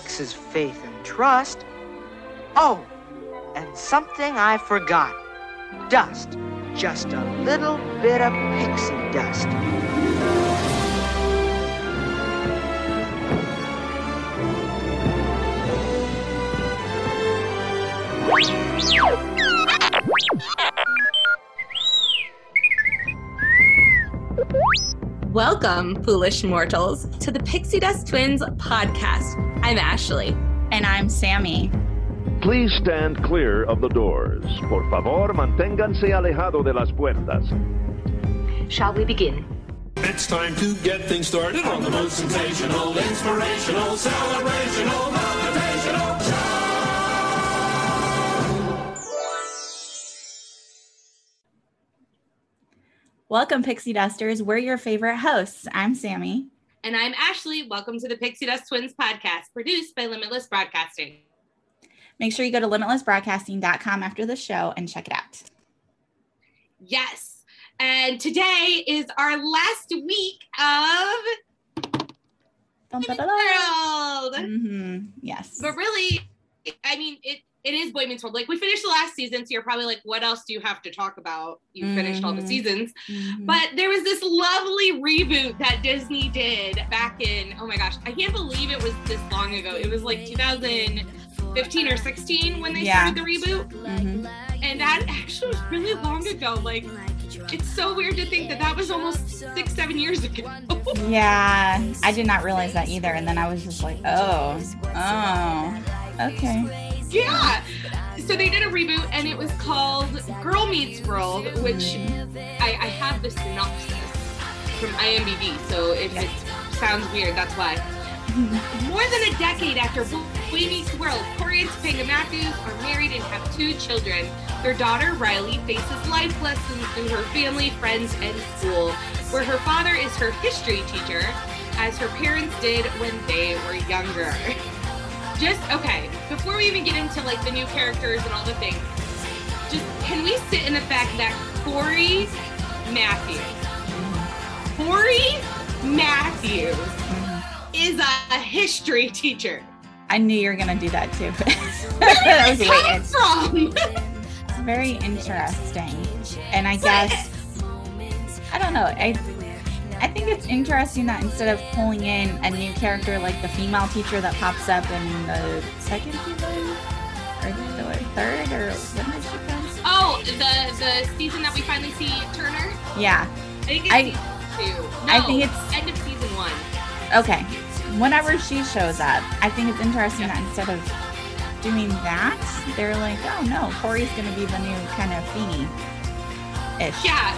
Takes is faith and trust. Oh, and something I forgot. Dust. Just a little bit of pixie dust. Welcome, foolish mortals, to the Pixie Dust Twins podcast. I'm Ashley. And I'm Sammy. Please stand clear of the doors. Por favor, manténganse alejado de las puertas. Shall we begin? It's time to get things started on the most sensational, inspirational, celebrational, motivational Welcome, Pixie Dusters. We're your favorite hosts. I'm Sammy. And I'm Ashley. Welcome to the Pixie Dust Twins podcast, produced by Limitless Broadcasting. Make sure you go to limitlessbroadcasting.com after the show and check it out. Yes. And today is our last week of Dun, dun, dun, dun. World. Mhm. Yes. But really, I mean, it it is Boy Meets World. Like we finished the last season, so you're probably like, what else do you have to talk about? You finished all the Mhm. seasons. Mhm. But there was this lovely reboot that Disney did back in, oh my gosh, I can't believe it was this long ago. It was like 2015 or 16 when they Yeah. started the reboot. Mhm. And that actually was really long ago. Like, it's so weird to think that that was almost six, seven years ago. Yeah, I did not realize that either. And then I was just like, oh, oh, okay. Yeah. So they did a reboot and it was called Girl Meets World, which I, I have the synopsis from IMDb. So if it sounds weird, that's why. More than a decade after Boy Meets World, Corey and Topanga Matthews are married and have two children. Their daughter, Riley, faces life lessons in her family, friends, and school, where her father is her history teacher, as her parents did when they were younger. Just, okay, before we even get into like the new characters and all the things, just can we sit in the fact that Corey Matthews, Corey Matthews is a history teacher. I knew you were to do that too. Did was waiting. from? It's very interesting. And I guess, I don't know. I, I think it's interesting that instead of pulling in a new character like the female teacher that pops up in the second season or the third or when did she come? Oh, the the season that we finally see Turner. Yeah. I think it's I- season two. No, I think it's- end of season one. Okay. Whenever she shows up, I think it's interesting that instead of doing that, they're like, oh no, Corey's gonna be the new kind of Feeney ish. Yeah,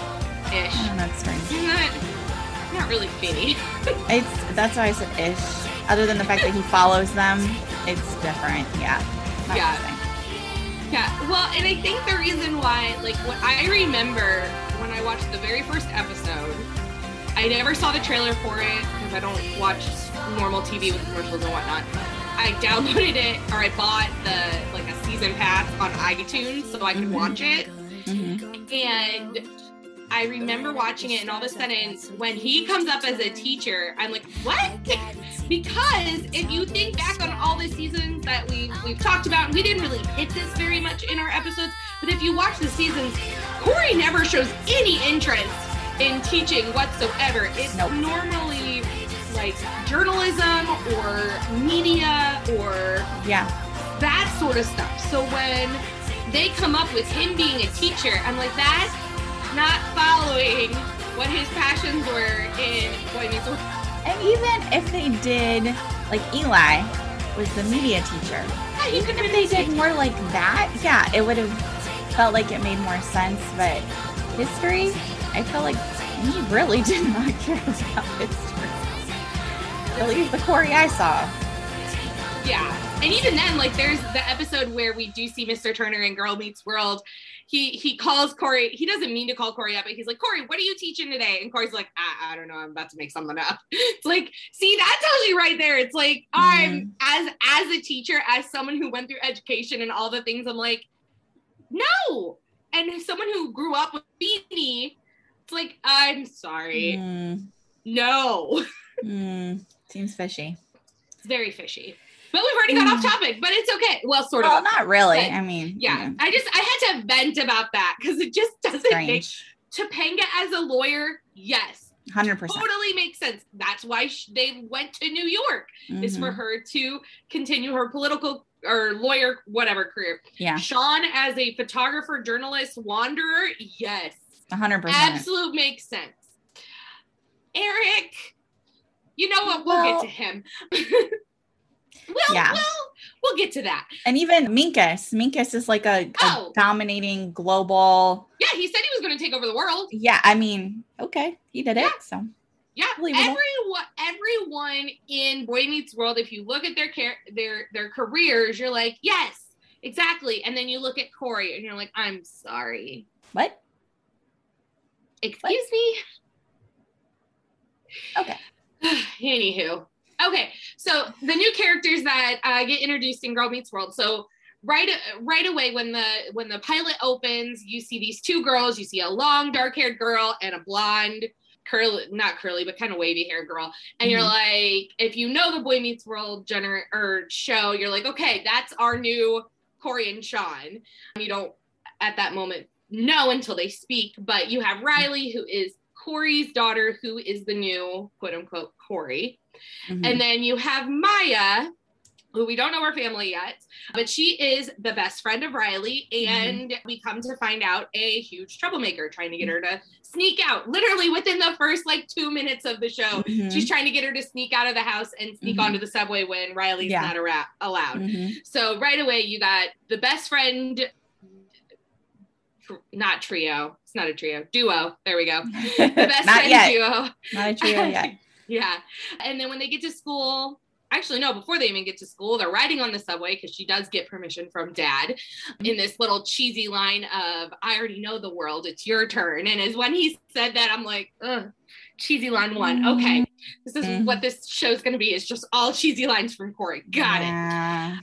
ish. Oh, I don't know, it's strange. Not, really Feeney. It's that's why I said ish. Other than the fact that he follows them, it's different. Yeah. Yeah. Yeah, well, and I think the reason why, like, what I remember when I watched the very first episode, I never saw the trailer for it because I don't watch normal TV with commercials and whatnot. I downloaded it or I bought the like a season pass on iTunes so I could watch it. Mhm. And I remember watching it, and all of a sudden, when he comes up as a teacher, I'm like, what? because if you think back on all the seasons that we we've talked about, and we didn't really hit this very much in our episodes, but if you watch the seasons, Corey never shows any interest in teaching whatsoever. It's Nope. normally like journalism or media or Yeah. that sort of stuff. So when they come up with him being a teacher, I'm like, that's not following what his passions were in Boy Meets World. And even if they did, like Eli was the media teacher. Yeah, have If they did more like that, yeah, it would have felt like it made more sense. But history, I felt like he really did not care about history. At least the Corey I saw. Yeah. And even then, like there's the episode where we do see Mr. Turner in Girl Meets World. He he calls Corey, he doesn't mean to call Corey up, but he's like, Corey, what are you teaching today? And Corey's like, I, I don't know, I'm about to make something up. It's like, see, that tells you right there. It's like I'm as as a teacher, as someone who went through education and all the things, I'm like, no. And as someone who grew up with Beanie, it's like, I'm sorry. Mm, No. mm, seems fishy. It's very fishy. But we've already got off topic, but it's okay. Well, sort of. Well, not really. I mean, yeah, I just I had to vent about that because it just doesn't make strange. Topanga as a lawyer. Yes, Hundred percent. totally makes sense. That's why sh- they went to New York is for Mhm. her to continue her political or lawyer whatever career. Yeah, Sean as a photographer, journalist, wanderer. Yes, hundred percent. absolute makes sense. Eric, you know what? We'll Well- get to him. we'll, Yeah. we'll, we'll get to that. And even Minkus, Minkus is like a, a Oh. dominating global. Yeah, he said he was going to take over the world. Yeah, I mean, okay, he did Yeah. it. So Yeah, everyone, everyone in Boy Meets World, if you look at their car- their their careers, you're like, yes, exactly. And then you look at Corey, and you're like, I'm sorry. what? Excuse me. Okay. Anywho, okay. So the new characters that uh, get introduced in Girl Meets World. So right right away when the when the pilot opens, you see these two girls. You see a long dark haired girl and a blonde curly, not curly, but kind of wavy hair girl. And you're mm-hmm. like, if you know the Boy Meets World gener- or show, you're like, okay, that's our new Corey and Sean. You don't at that moment know until they speak, but you have mm-hmm. Riley, who is Corey's daughter, who is the new quote unquote Corey. Mhm. And then you have Maya, who we don't know her family yet, but she is the best friend of Riley. And we come to find out a huge troublemaker trying to get her to sneak out. Literally within the first like two minutes of the show, Mhm. she's trying to get her to sneak out of the house and sneak Mhm. onto the subway when Riley's Yeah. not allowed. Mhm. So right away, you got the best friend. tr- Not trio. It's not a trio. Duo. There we go. The best Not friend yet. duo. Not a trio yet. Yeah. And then when they get to school, actually, no, before they even get to school, they're riding on the subway because she does get permission from dad in this little cheesy line of, I already know the world, it's your turn. And as when he said that, I'm like, ugh, cheesy line one. Okay. This is Mhm. what this show's going to be. It's just all cheesy lines from Corey. Got it Yeah.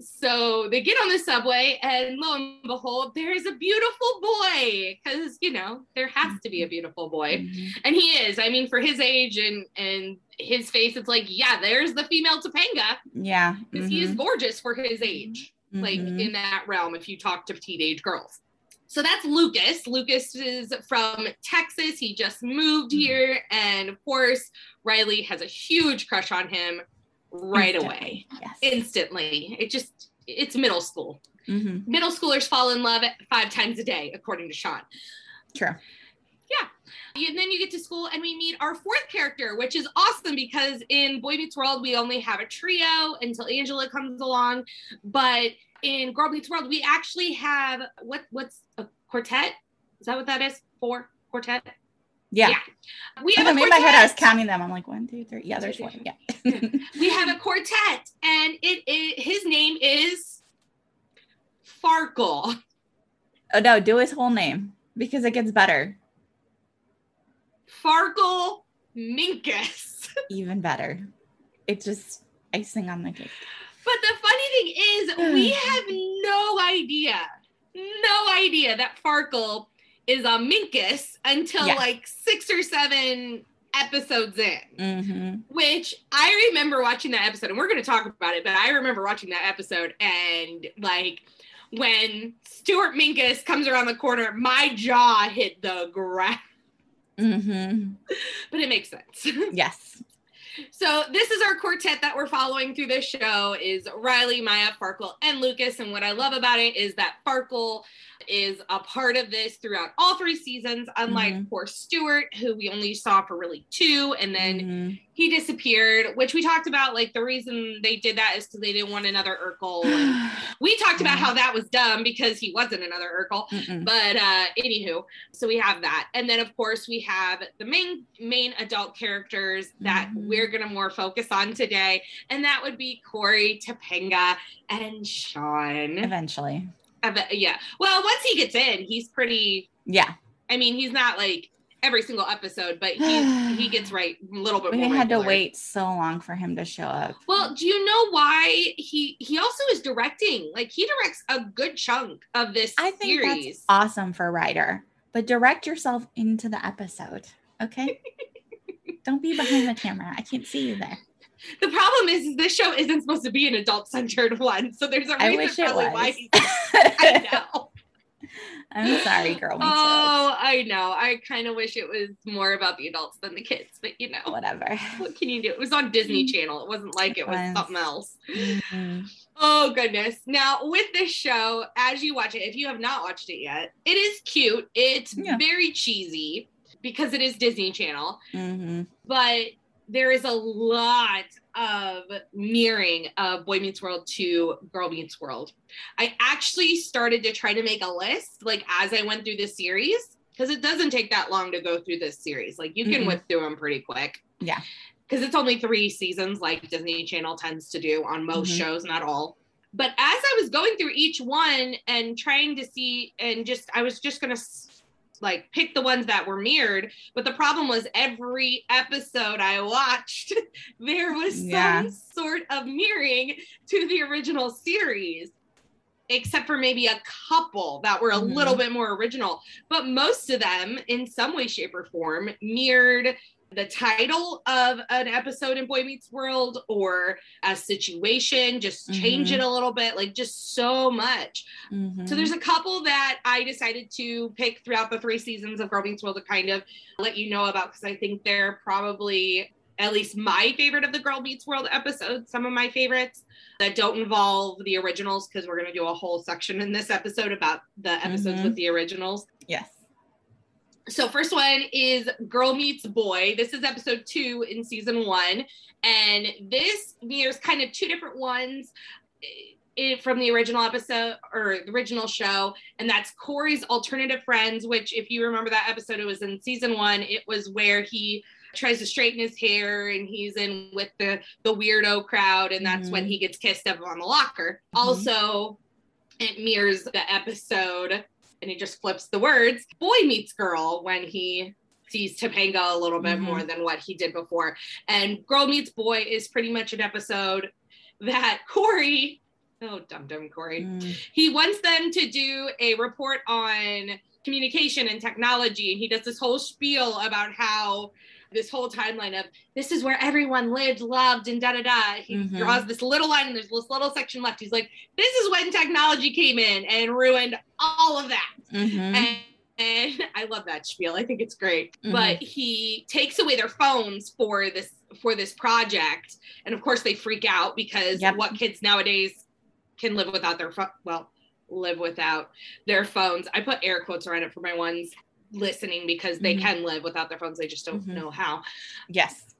So they get on the subway and lo and behold there's a beautiful boy because you know there has to be a beautiful boy Mhm. and he is i mean for his age and and his face it's like yeah there's the female topanga Yeah. because he is mhm, gorgeous for his age like mhm. in that realm if you talk to teenage girls so that's lucas lucas is from texas he just moved Mm-hmm. here and of course riley has a huge crush on him right away Yes. instantly. It just it's middle school. Mhm. Middle schoolers fall in love five times a day, according to Sean. True. Yeah. And then you get to school and we meet our fourth character, which is awesome because in Boy Meets World we only have a trio until Angela comes along, but in Girl Meets World we actually have what what's a quartet? Is that what that is? Four quartet? Yeah. Yeah. We In have a my head, I was counting them. I'm like one, two, three. Yeah, there's three, Yeah. we have a quartet and it, it his name is Farkle. oh no, do his whole name because it gets better, Farkle Minkus. even better. It's just icing on the cake. But the funny thing is, we have no idea, no idea that Farkle is a Minkus until Yeah. like six or seven episodes in. Mm-hmm. Which I remember watching that episode, and we're going to talk about it, but I remember watching that episode and like when Stuart Minkus comes around the corner, my jaw hit the ground. Mm-hmm. But it makes sense. Yes. So this is our quartet that we're following through this show is Riley, Maya, Farkle, and Lucas. And what I love about it is that Farkle is a part of this throughout all three seasons, unlike Mhm. poor Stuart, who we only saw for really two, and then Mhm. he disappeared, which we talked about. Like the reason they did that is because they didn't want another Urkel. And we talked about how that was dumb because he wasn't another Urkel. Mm-mm. But uh anywho, so we have that. And then of course we have the main main adult characters that Mhm. we're gonna more focus on today. And that would be Corey, Topanga, and Sean. Eventually. Yeah. Well, once he gets in, he's pretty Yeah. I mean, he's not like every single episode, but he he gets right a little bit We more. had to wait so long for him to show up. Well, do you know why he he also is directing? Like he directs a good chunk of this I think series. that's awesome for a writer, but direct yourself into the episode. Okay. Don't be behind the camera. I can't see you there. The problem is, is this show isn't supposed to be an adult centered one, so there's a I reason wish it was. why. He, I know. I'm sorry, girl. Oh, I know. I kind of wish it was more about the adults than the kids, but you know, Whatever. what can you do? It was on Disney Channel. It wasn't like it was was. something else. Mhm. Oh goodness. Now with this show, as you watch it, if you have not watched it yet, it is cute. It's Yeah. very cheesy because it is Disney Channel, Mhm. but there is a lot of mirroring of Boy Meets World to Girl Meets World. I actually started to try to make a list like as I went through this series because it doesn't take that long to go through this series. Like you can Mhm. whip through them pretty quick. Yeah. Because it's only three seasons, like Disney Channel tends to do on most Mhm. shows, not all. But as I was going through each one and trying to see, and just, I was just going to like pick the ones that were mirrored. But the problem was every episode I watched, there was Yeah. some sort of mirroring to the original series. Except for maybe a couple that were a Mhm. little bit more original. But most of them, in some way, shape, or form, mirrored the title of an episode in Boy Meets World or a situation, just change Mhm. it a little bit, like just so much. Mhm. So there's a couple that I decided to pick throughout the three seasons of Girl Meets World to kind of let you know about because I think they're probably at least my favorite of the Girl Meets World episodes, some of my favorites that don't involve the originals because we're going to do a whole section in this episode about the episodes Mhm. with the originals. yes. So first one is Girl Meets Boy. This is episode two in season one, and this mirrors kind of two different ones eh, from the original episode or the original show, and that's Corey's alternative friends. Which, if you remember that episode, it was in season one. It was where he tries to straighten his hair and he's in with the the weirdo crowd, and that's when Mhm. he gets kissed up on the locker. Mhm. Also, it mirrors the episode and he just flips the words boy meets girl when he sees Topanga a little bit Mhm. more than what he did before. And Girl Meets Boy is pretty much an episode that Corey, oh, dum dum Corey, Mm. he wants them to do a report on communication and technology. And he does this whole spiel about how this whole timeline of this is where everyone lived, loved, and da da da. He Mhm. draws this little line and there's this little section left. He's like, this is when technology came in and ruined all of that. Mhm. And, and I love that spiel. I think it's great. Mhm. But he takes away their phones for this for this project, and of course they freak out because Yep. what kids nowadays can live without their phone? Well, live without their phones. I put air quotes around it for my ones listening because they Mhm. can live without their phones. They just don't Mhm. know how Yes.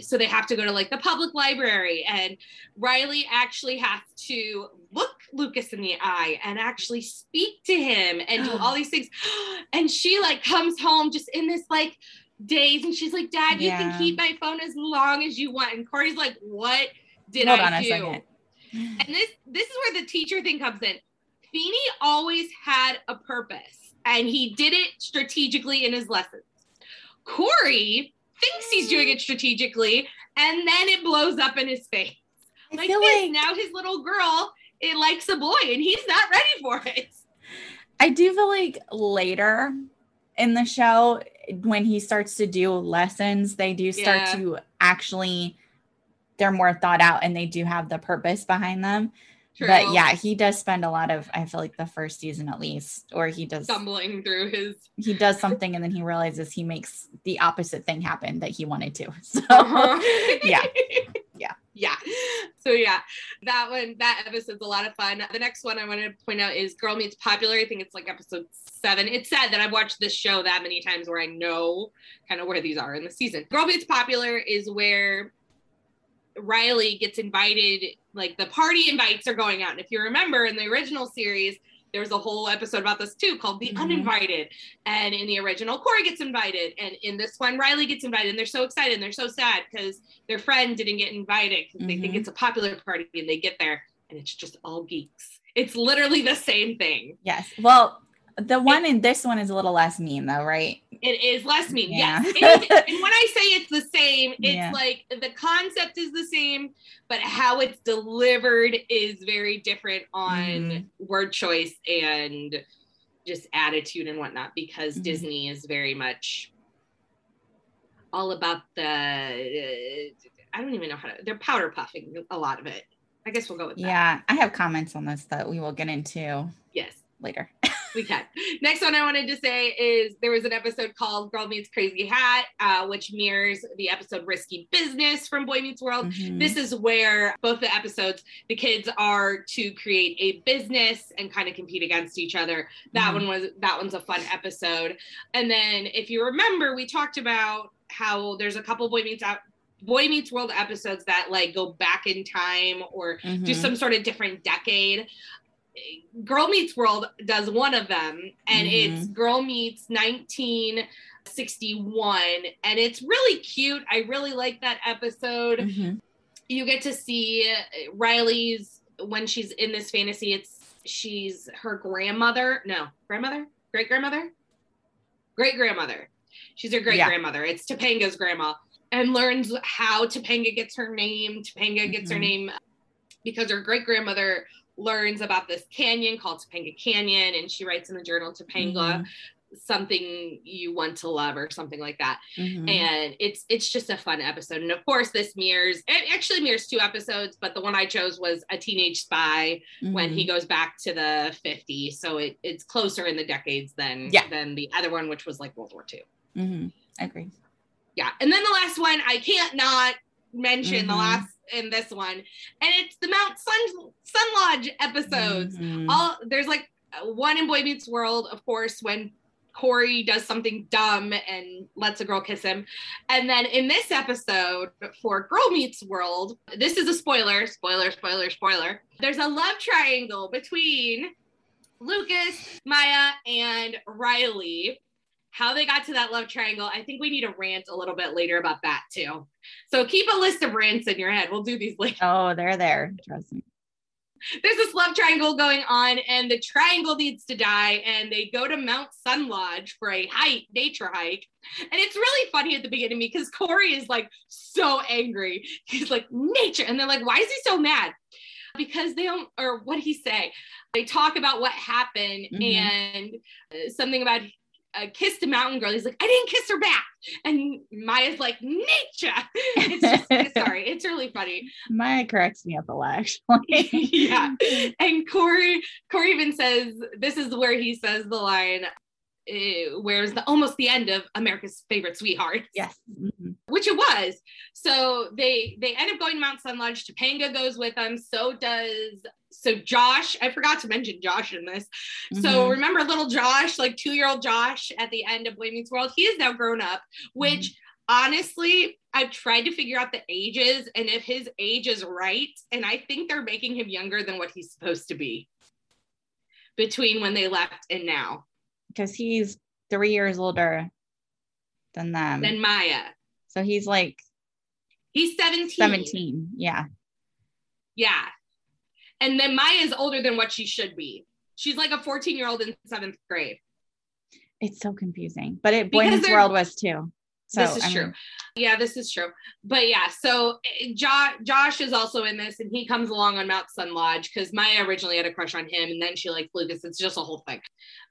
so they have to go to like the public library and riley actually has to look lucas in the eye and actually speak to him and do all these things and she like comes home just in this like daze and she's like dad you Yeah. can keep my phone as long as you want and corey's like what did Hold i on a do second. and this this is where the teacher thing comes in Feeney always had a purpose and he did it strategically in his lessons corey thinks he's doing it strategically and then it blows up in his face I like this like now his little girl it likes a boy and he's not ready for it I do feel like later in the show, when he starts to do lessons, they do start Yeah. to actually, they're more thought out and they do have the purpose behind them. True. But yeah, he does spend a lot of I feel like the first season at least, or he does stumbling through his he does something and then he realizes he makes the opposite thing happen that he wanted to. So Uh-huh. yeah. Yeah. Yeah. So yeah, that one, that episode's a lot of fun. The next one I want to point out is Girl Meets Popular. I think it's like episode seven. It's sad that I've watched this show that many times where I know kind of where these are in the season. Girl Meets Popular is where Riley gets invited, like the party invites are going out. And if you remember in the original series, there was a whole episode about this too called The Mhm. Uninvited. And in the original, Corey gets invited. And in this one, Riley gets invited. And they're so excited and they're so sad because their friend didn't get invited because they think Mhm. it's a popular party and they get there and it's just all geeks. It's literally the same thing. Yes. Well, the one in this one is a little less mean though, right? It is less mean, Yeah. yes. And, and when I say it's the same, it's Yeah. like the concept is the same, but how it's delivered is very different on Mhm. word choice and just attitude and whatnot because Mhm. Disney is very much all about the. uh, I don't even know how to. They're powder puffing a lot of it. I guess we'll go with that. Yeah. I have comments on this that we will get into Yes. later. we can. Next one I wanted to say is there was an episode called Girl Meets Crazy Hat, uh, which mirrors the episode Risky Business from Boy Meets World. Mhm. This is where both the episodes, the kids are to create a business and kind of compete against each other. That Mhm. one was that one's a fun episode. And then if you remember, we talked about how there's a couple Boy Meets out Boy Meets World episodes that like go back in time or do Mhm. some sort of different decade. Girl Meets World does one of them, and it's Girl Meets 1961, and it's really cute. I really like that episode. Mhm. You get to see Riley's when she's in this fantasy. It's she's her grandmother, no, grandmother, great grandmother, great grandmother. She's her great grandmother. It's Topanga's grandma, and learns how Topanga gets her name. Topanga gets her Mhm. name because her great grandmother learns about this canyon called Topanga Canyon, and she writes in the journal Topanga, something you want to love or something like that. Mhm. And it's it's just a fun episode. And of course, this mirrors it actually mirrors two episodes, but the one I chose was a teenage spy when Mhm. he goes back to the 50s. So it, it's closer in the decades than Yeah. than the other one, which was like World War II. Mhm. Agree. Yeah. And then the last one, I can't not mention the Mhm. last in this one, and it's the Mount Sun Sun Lodge episodes. Mhm. All there's like one in Boy Meets World, of course, when Corey does something dumb and lets a girl kiss him. And then in this episode for Girl Meets World, this is a spoiler, spoiler, spoiler, spoiler. There's a love triangle between Lucas, Maya, and Riley. How they got to that love triangle, I think we need to rant a little bit later about that too. So keep a list of rants in your head. We'll do these later Oh, they're there. Trust me. there's this love triangle going on and the triangle needs to die and they go to mount sun lodge for a hike nature hike and it's really funny at the beginning because corey is like so angry he's like nature and they're like why is he so mad because they don't or what he say they talk about what happened Mhm. and uh, something about uh, kissed a mountain girl he's like i didn't kiss her back and maya's like nature it's just sorry it's really funny Maya corrects me up a lot, actually. yeah. And Corey, Corey even says this is where he says the line, uh, where's the almost the end of America's favorite sweetheart, Yes. Mhm. which it was. So they they end up going to Mount Sun Lodge. Topanga goes with them. So does so Josh. I forgot to mention Josh in this. So Mhm. remember little Josh, like two year old Josh at the end of Boy Meets World. He is now grown up, which honestly, I've tried to figure out the ages and if his age is right. And I think they're making him younger than what he's supposed to be between when they left and now. Because he's three years older than them. Than Maya, so he's like he's 17. 17. Yeah. Yeah. And then Maya is older than what she should be. She's like a 14 year old in seventh grade. It's so confusing. But it Boy Meets World was too. So this is I true. Yeah, this is true. But yeah, so eh, jo- Josh is also in this, and he comes along on Mount Sun Lodge because Maya originally had a crush on him, and then she liked Lucas. It's just a whole thing.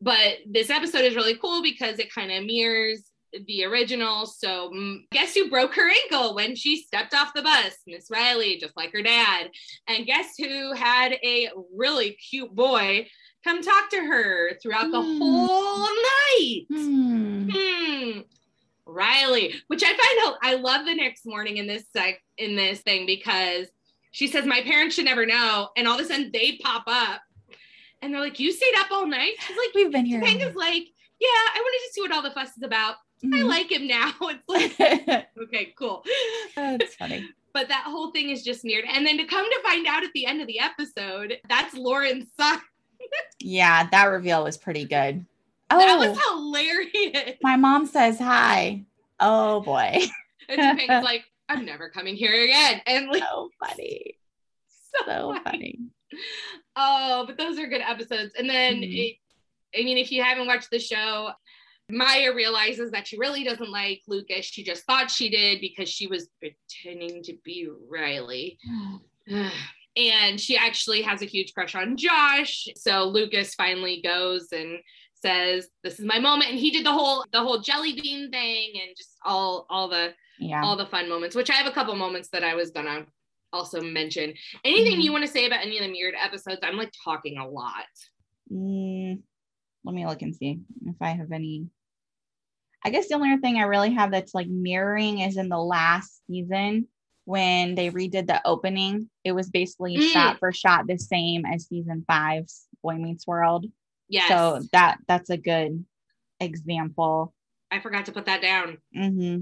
But this episode is really cool because it kind of mirrors the original. So mm, guess who broke her ankle when she stepped off the bus? Miss Riley, just like her dad. And guess who had a really cute boy come talk to her throughout the Hmm. whole night? Hmm. Riley, which I find out I love the next morning in this sec in this thing because she says my parents should never know, and all of a sudden they pop up and they're like, "You stayed up all night." She's like, We've been here. Topanga's like, "Yeah, I wanted to see what all the fuss is about. I Mhm. like him now." It's like, Mm-hmm. okay, cool. That's funny. But that whole thing is just weird. And then to come to find out at the end of the episode, that's Lauren's son. Yeah, that reveal was pretty good. That was Oh, hilarious. my mom says hi. Oh boy. And Topanga's like, "I'm never coming here again." And like, So funny. So funny. Oh, but those are good episodes. And then, Mhm. it, I mean, if you haven't watched the show, Maya realizes that she really doesn't like Lucas. She just thought she did because she was pretending to be Riley. and she actually has a huge crush on Josh. So Lucas finally goes and says, "This is my moment." And he did the whole the whole jelly bean thing and just all all the Yeah. all the fun moments, which I have a couple moments that I was gonna also mention. Anything Mhm. you want to say about any of the mirrored episodes? I'm like talking a lot. Mm, let me look and see if I have any. I guess the only thing I really have that's like mirroring is in the last season when they redid the opening. It was basically Mm. shot for shot the same as season five's Boy Meets World. Yes. So that that's a good example. I forgot to put that down. hmm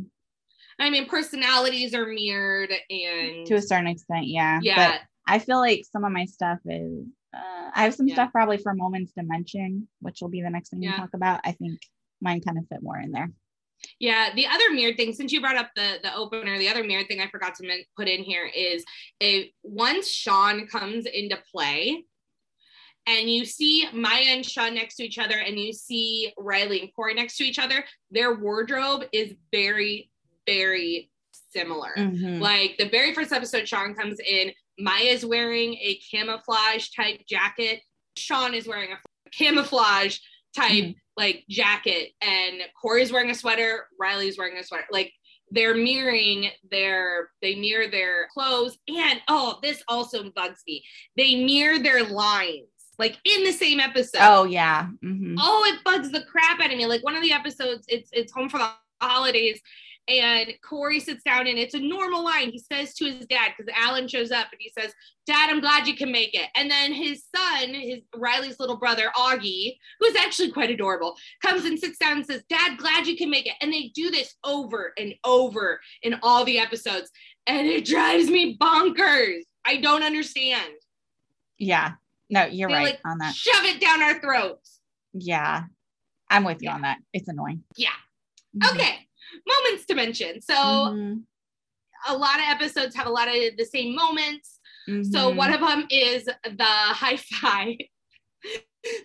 I mean, personalities are mirrored and To a certain extent, yeah. yeah, But I feel like some of my stuff is. Uh, I have some Yeah. stuff probably for moments to mention, which will be the next thing Yeah. we talk about. I think mine kind of fit more in there. yeah. The other mirrored thing, since you brought up the the opener, the other mirrored thing I forgot to put in here is if once Sean comes into play, and you see Maya and Sean next to each other, and you see Riley and Corey next to each other, their wardrobe is very, very similar. Mhm. Like the very first episode, Sean comes in. Maya's wearing a camouflage type jacket. Sean is wearing a camouflage type Mhm. like jacket, and Corey's wearing a sweater. Riley's wearing a sweater. Like they're mirroring their they mirror their clothes, and oh, this also bugs me. They mirror their lines like in the same episode. Oh yeah. hmm Oh, it bugs the crap out of me. Like one of the episodes, it's it's home for the holidays, and Corey sits down and it's a normal line. He says to his dad because Alan shows up and he says, "Dad, I'm glad you can make it." And then his son, his Riley's little brother Augie, who's actually quite adorable, comes and sits down and says, "Dad, glad you can make it." And they do this over and over in all the episodes, and it drives me bonkers. I don't understand. Yeah. No, you're right like on that. shove it down our throats. Yeah. I'm with you Yeah. on that. It's annoying. Yeah. Mhm. Okay, moments to mention. So Mhm. a lot of episodes have a lot of the same moments. So Mhm. one of them is the high five.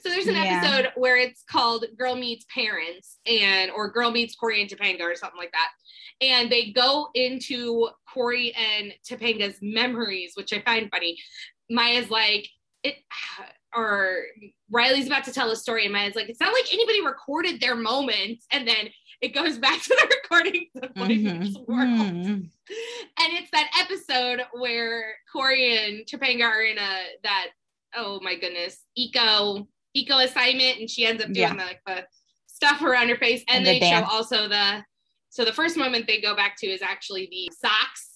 so there's an Yeah. episode where it's called Girl Meets Parents and or Girl Meets Corey and Topanga or something like that. And they go into Corey and Topanga's memories, which I find funny. Maya's like, it or Riley's about to tell a story, and Maya's like, it's not like anybody recorded their moments, and then it goes back to the recording of Mhm. Meets World. Mhm. And it's that episode where Corey and Topanga are in a that oh my goodness eco eco assignment, and she ends up doing Yeah. the, like the stuff around her face, and, And the they show also the so the first moment they go back to is actually the socks,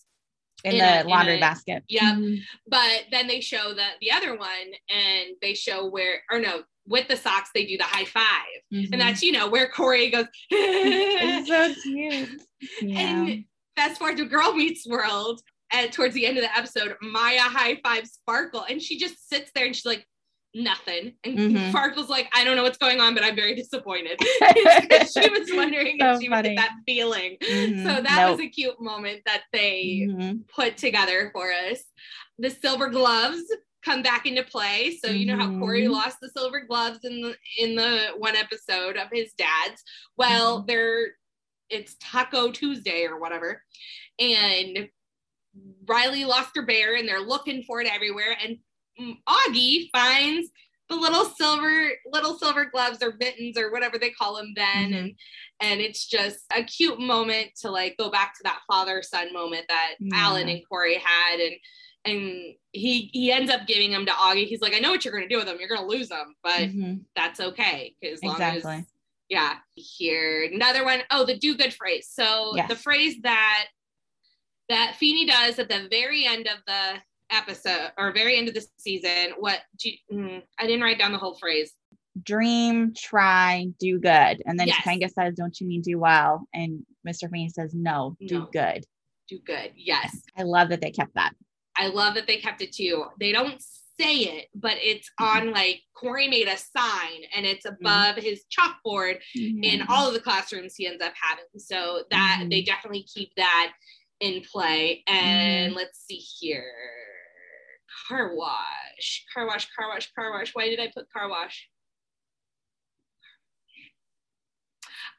In, In the a- in laundry a- basket. yeah. Mhm. but then they show the the other one, and they show where or no with the socks they do the high five, Mhm. and that's you know where Corey goes. it's so cute. Yeah. And fast forward to Girl Meets World, and towards the end of the episode, Maya high five Farkle, and she just sits there and she's like, nothing. And Mhm. Farkle's like, I don't know what's going on, but I'm very disappointed. she was wondering So if she would get that feeling. Mhm. So that was a cute moment that they Mhm. put together for us. The silver gloves come back into play. So you know how Corey Mhm. lost the silver gloves in the in the one episode of his dad's. Well, Mhm. they're it's Taco Tuesday or whatever, and Riley lost her bear, and they're looking for it everywhere. And Augie finds the little silver little silver gloves or mittens or whatever they call them then Mhm. and and it's just a cute moment to like go back to that father son moment that Yeah. Alan and Corey had and and he he ends up giving them to Augie. He's like, I know what you're gonna do with them. You're gonna lose them, but Mhm. that's okay because long Exactly. as yeah. Here another one. Oh, the do good phrase. So Yes. the phrase that that Feeney does at the very end of the episode or very end of the season. What do you, mm, I didn't write down the whole phrase. Dream, try, do good. And then Yes. Topanga says, Don't you mean do well? And Mr. Feeney says, No, do No. good. Do good. Yes. I love that they kept that. I love that they kept it too. They don't say it, but it's on like Corey made a sign and it's above his chalkboard in Mm-hmm. all of the classrooms he ends up having. So that Mhm. they definitely keep that in play. And let's see here. Car wash, car wash, car wash, car wash. Why did I put car wash?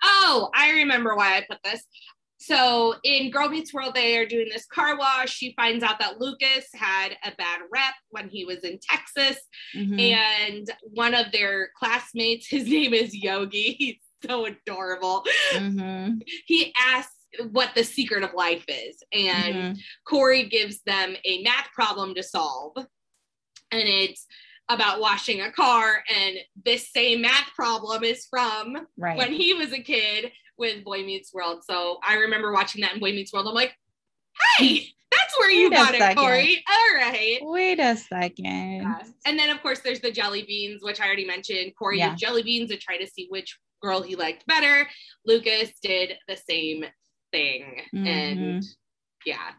Oh, I remember why I put this. So in Girl Meets World, they are doing this car wash. She finds out that Lucas had a bad rep when he was in Texas Mhm. and one of their classmates his name is yogi he's so adorable Mhm. he asks what the secret of life is and Mhm. corey gives them a math problem to solve and it's about washing a car and this same math problem is from Right. when he was a kid with boy meets world so i remember watching that in boy meets world i'm like hey that's where you Wait got it second. corey all right Wait a second. yeah. And then of course there's the jelly beans, which I already mentioned. Corey Yeah. used jelly beans to try to see which girl he liked better. Lucas did the same thing. And yeah.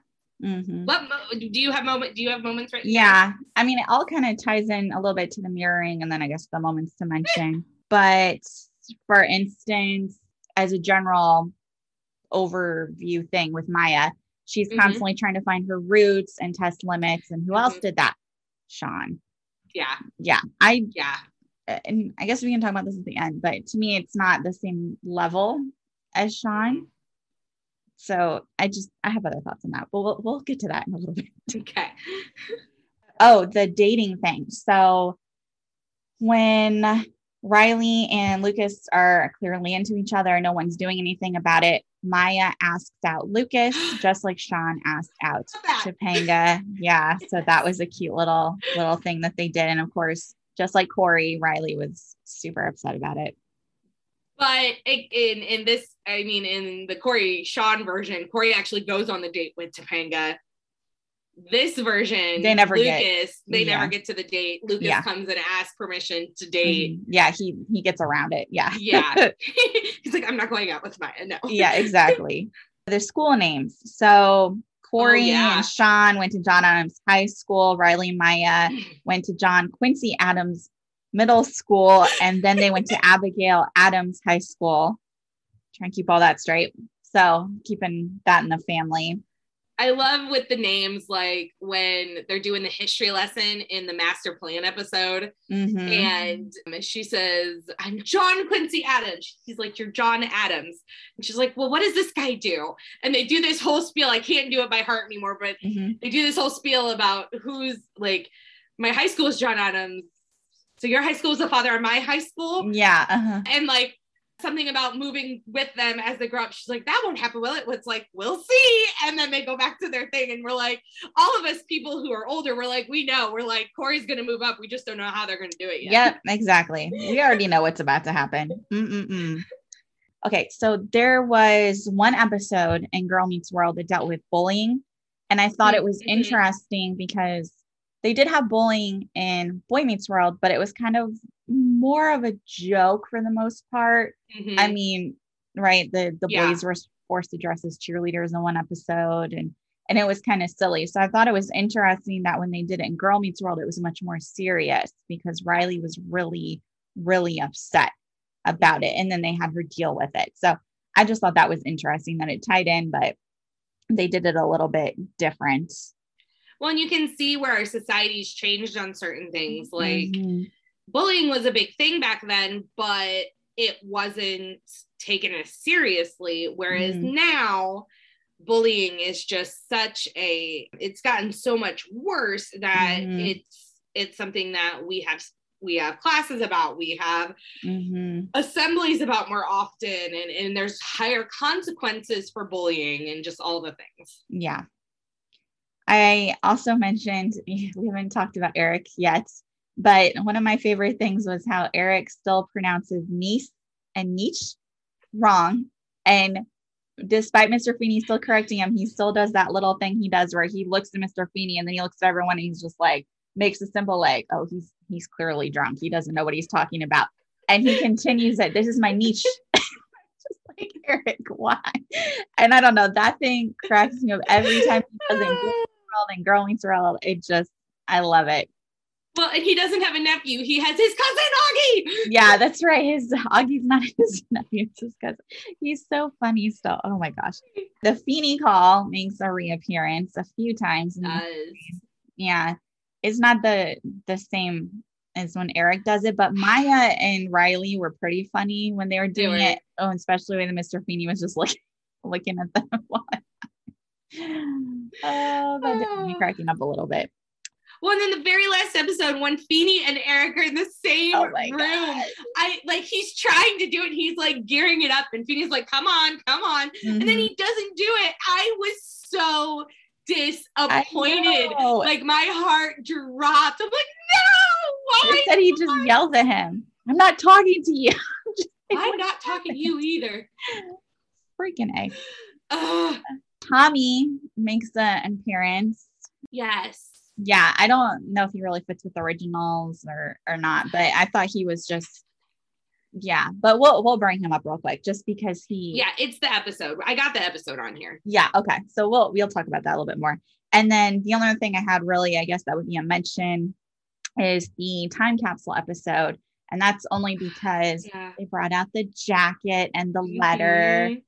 Mhm. What mo- do you have moment do you have moments right Yeah. I mean, it all kind of ties in a little bit to the mirroring and then I guess the moments to mention. But for instance, as a general overview thing with Maya, she's Mhm. constantly trying to find her roots and test limits. And who else Mhm. did that? Sean. Yeah. Yeah. I, Yeah. and I guess we can talk about this at the end, but to me, it's not the same level as Sean. So I just, I have other thoughts on that, but we'll, we'll get to that in a little bit. Okay. Oh, the dating thing. So when Riley and Lucas are clearly into each other, no one's doing anything about it. Maya asks out Lucas, just like Sean asked out. Topanga. Yeah. So that was a cute little little thing that they did. And of course, just like Corey, Riley was super upset about it. But in in this, I mean, in the Corey Sean version, Corey actually goes on the date with Topanga. This version, They never get- they yeah. never get to the date. Lucas Yeah. comes and asks permission to date. Mhm. Yeah, he he gets around it. Yeah. Yeah. He's like, I'm not going out with Maya. No. yeah, exactly. the school names. So Corey Oh, yeah. and Sean went to John Adams High School. Riley Maya went to John Quincy Adams Middle School, and then they went to Abigail Adams High School. Try and keep all that straight. So keeping that in the family. I love with the names, like when they're doing the history lesson in the master plan episode, Mhm. and she says, I'm John Quincy Adams. He's like, You're John Adams. And she's like, Well, what does this guy do? And they do this whole spiel. I can't do it by heart anymore, but Mhm. they do this whole spiel about who's like, my high school is John Adams. So your high school is the father of my high school. Yeah. Uh-huh. And like something about moving with them as they grow up. She's like, that won't happen, will it? It's like, we'll see. And then they go back to their thing. And we're like, all of us people who are older, we're like, we know. We're like, Corey's gonna move up. We just don't know how they're gonna do it yet. Yep, exactly. We already know what's about to happen. Mm-mm-mm. Okay, so there was one episode in Girl Meets World that dealt with bullying. And I thought it was Mhm. interesting because they did have bullying in Boy Meets World, but it was kind of more of a joke for the most part. Mhm. I mean, right, the the Yeah. boys were forced to dress as cheerleaders in one episode and and it was kind of silly. So I thought it was interesting that when they did it in Girl Meets World, it was much more serious because Riley was really, really upset about it. And then they had her deal with it. So I just thought that was interesting that it tied in, but they did it a little bit different. Well, and you can see where our society's changed on certain things. Like Mhm. bullying was a big thing back then, but it wasn't taken as seriously. Whereas Mhm. now, bullying is just such a it's gotten so much worse that Mhm. it's it's something that we have we have classes about, we have hmm assemblies about more often, and, and there's higher consequences for bullying and just all the things. Yeah. I also mentioned we haven't talked about Eric yet, but one of my favorite things was how Eric still pronounces niece and niche wrong. And despite Mr. Feeney still correcting him, he still does that little thing he does where he looks at Mr. Feeney and then he looks at everyone and he's just like makes a simple like, oh, he's he's clearly drunk. He doesn't know what he's talking about. And he continues it. This is my niche. just like Eric, why? And I don't know. That thing cracks me up every time he does it. in Girl Meets World and growing World. It just I love it. Well, and he doesn't have a nephew. He has his cousin Augie. Yeah, that's right. His Augie's not his nephew, it's his cousin. He's so funny still. Oh my gosh. The Feeney call makes a reappearance a few times. Does. yeah it's not the the same as when eric does it but maya and riley were pretty funny when they were doing were. it oh especially when mr feeney was just looking looking at them oh that did me Oh. cracking up a little bit Well, and then the very last episode, when Feeney and Eric are in the same oh room, god I like he's trying to do it. He's like gearing it up, and Feeney's like, "Come on, come on," and then he mm-hmm. doesn't do it. I was so disappointed. Like my heart dropped. I'm like, no, why? Instead, he just yells at him i'm not talking to you I'm I'm not talking to you either. freaking a Ugh. Tommy makes an appearance yes. yeah, I don't know if he really fits with originals or or not, but I thought he was just yeah, but we'll we'll bring him up real quick just because he Yeah, it's the episode. I got the episode on here. yeah, okay. So we'll we'll talk about that a little bit more. And then the only other thing I had really, I guess that would be a mention is the time capsule episode. And that's only because Yeah. they brought out the jacket and the letter. Mhm.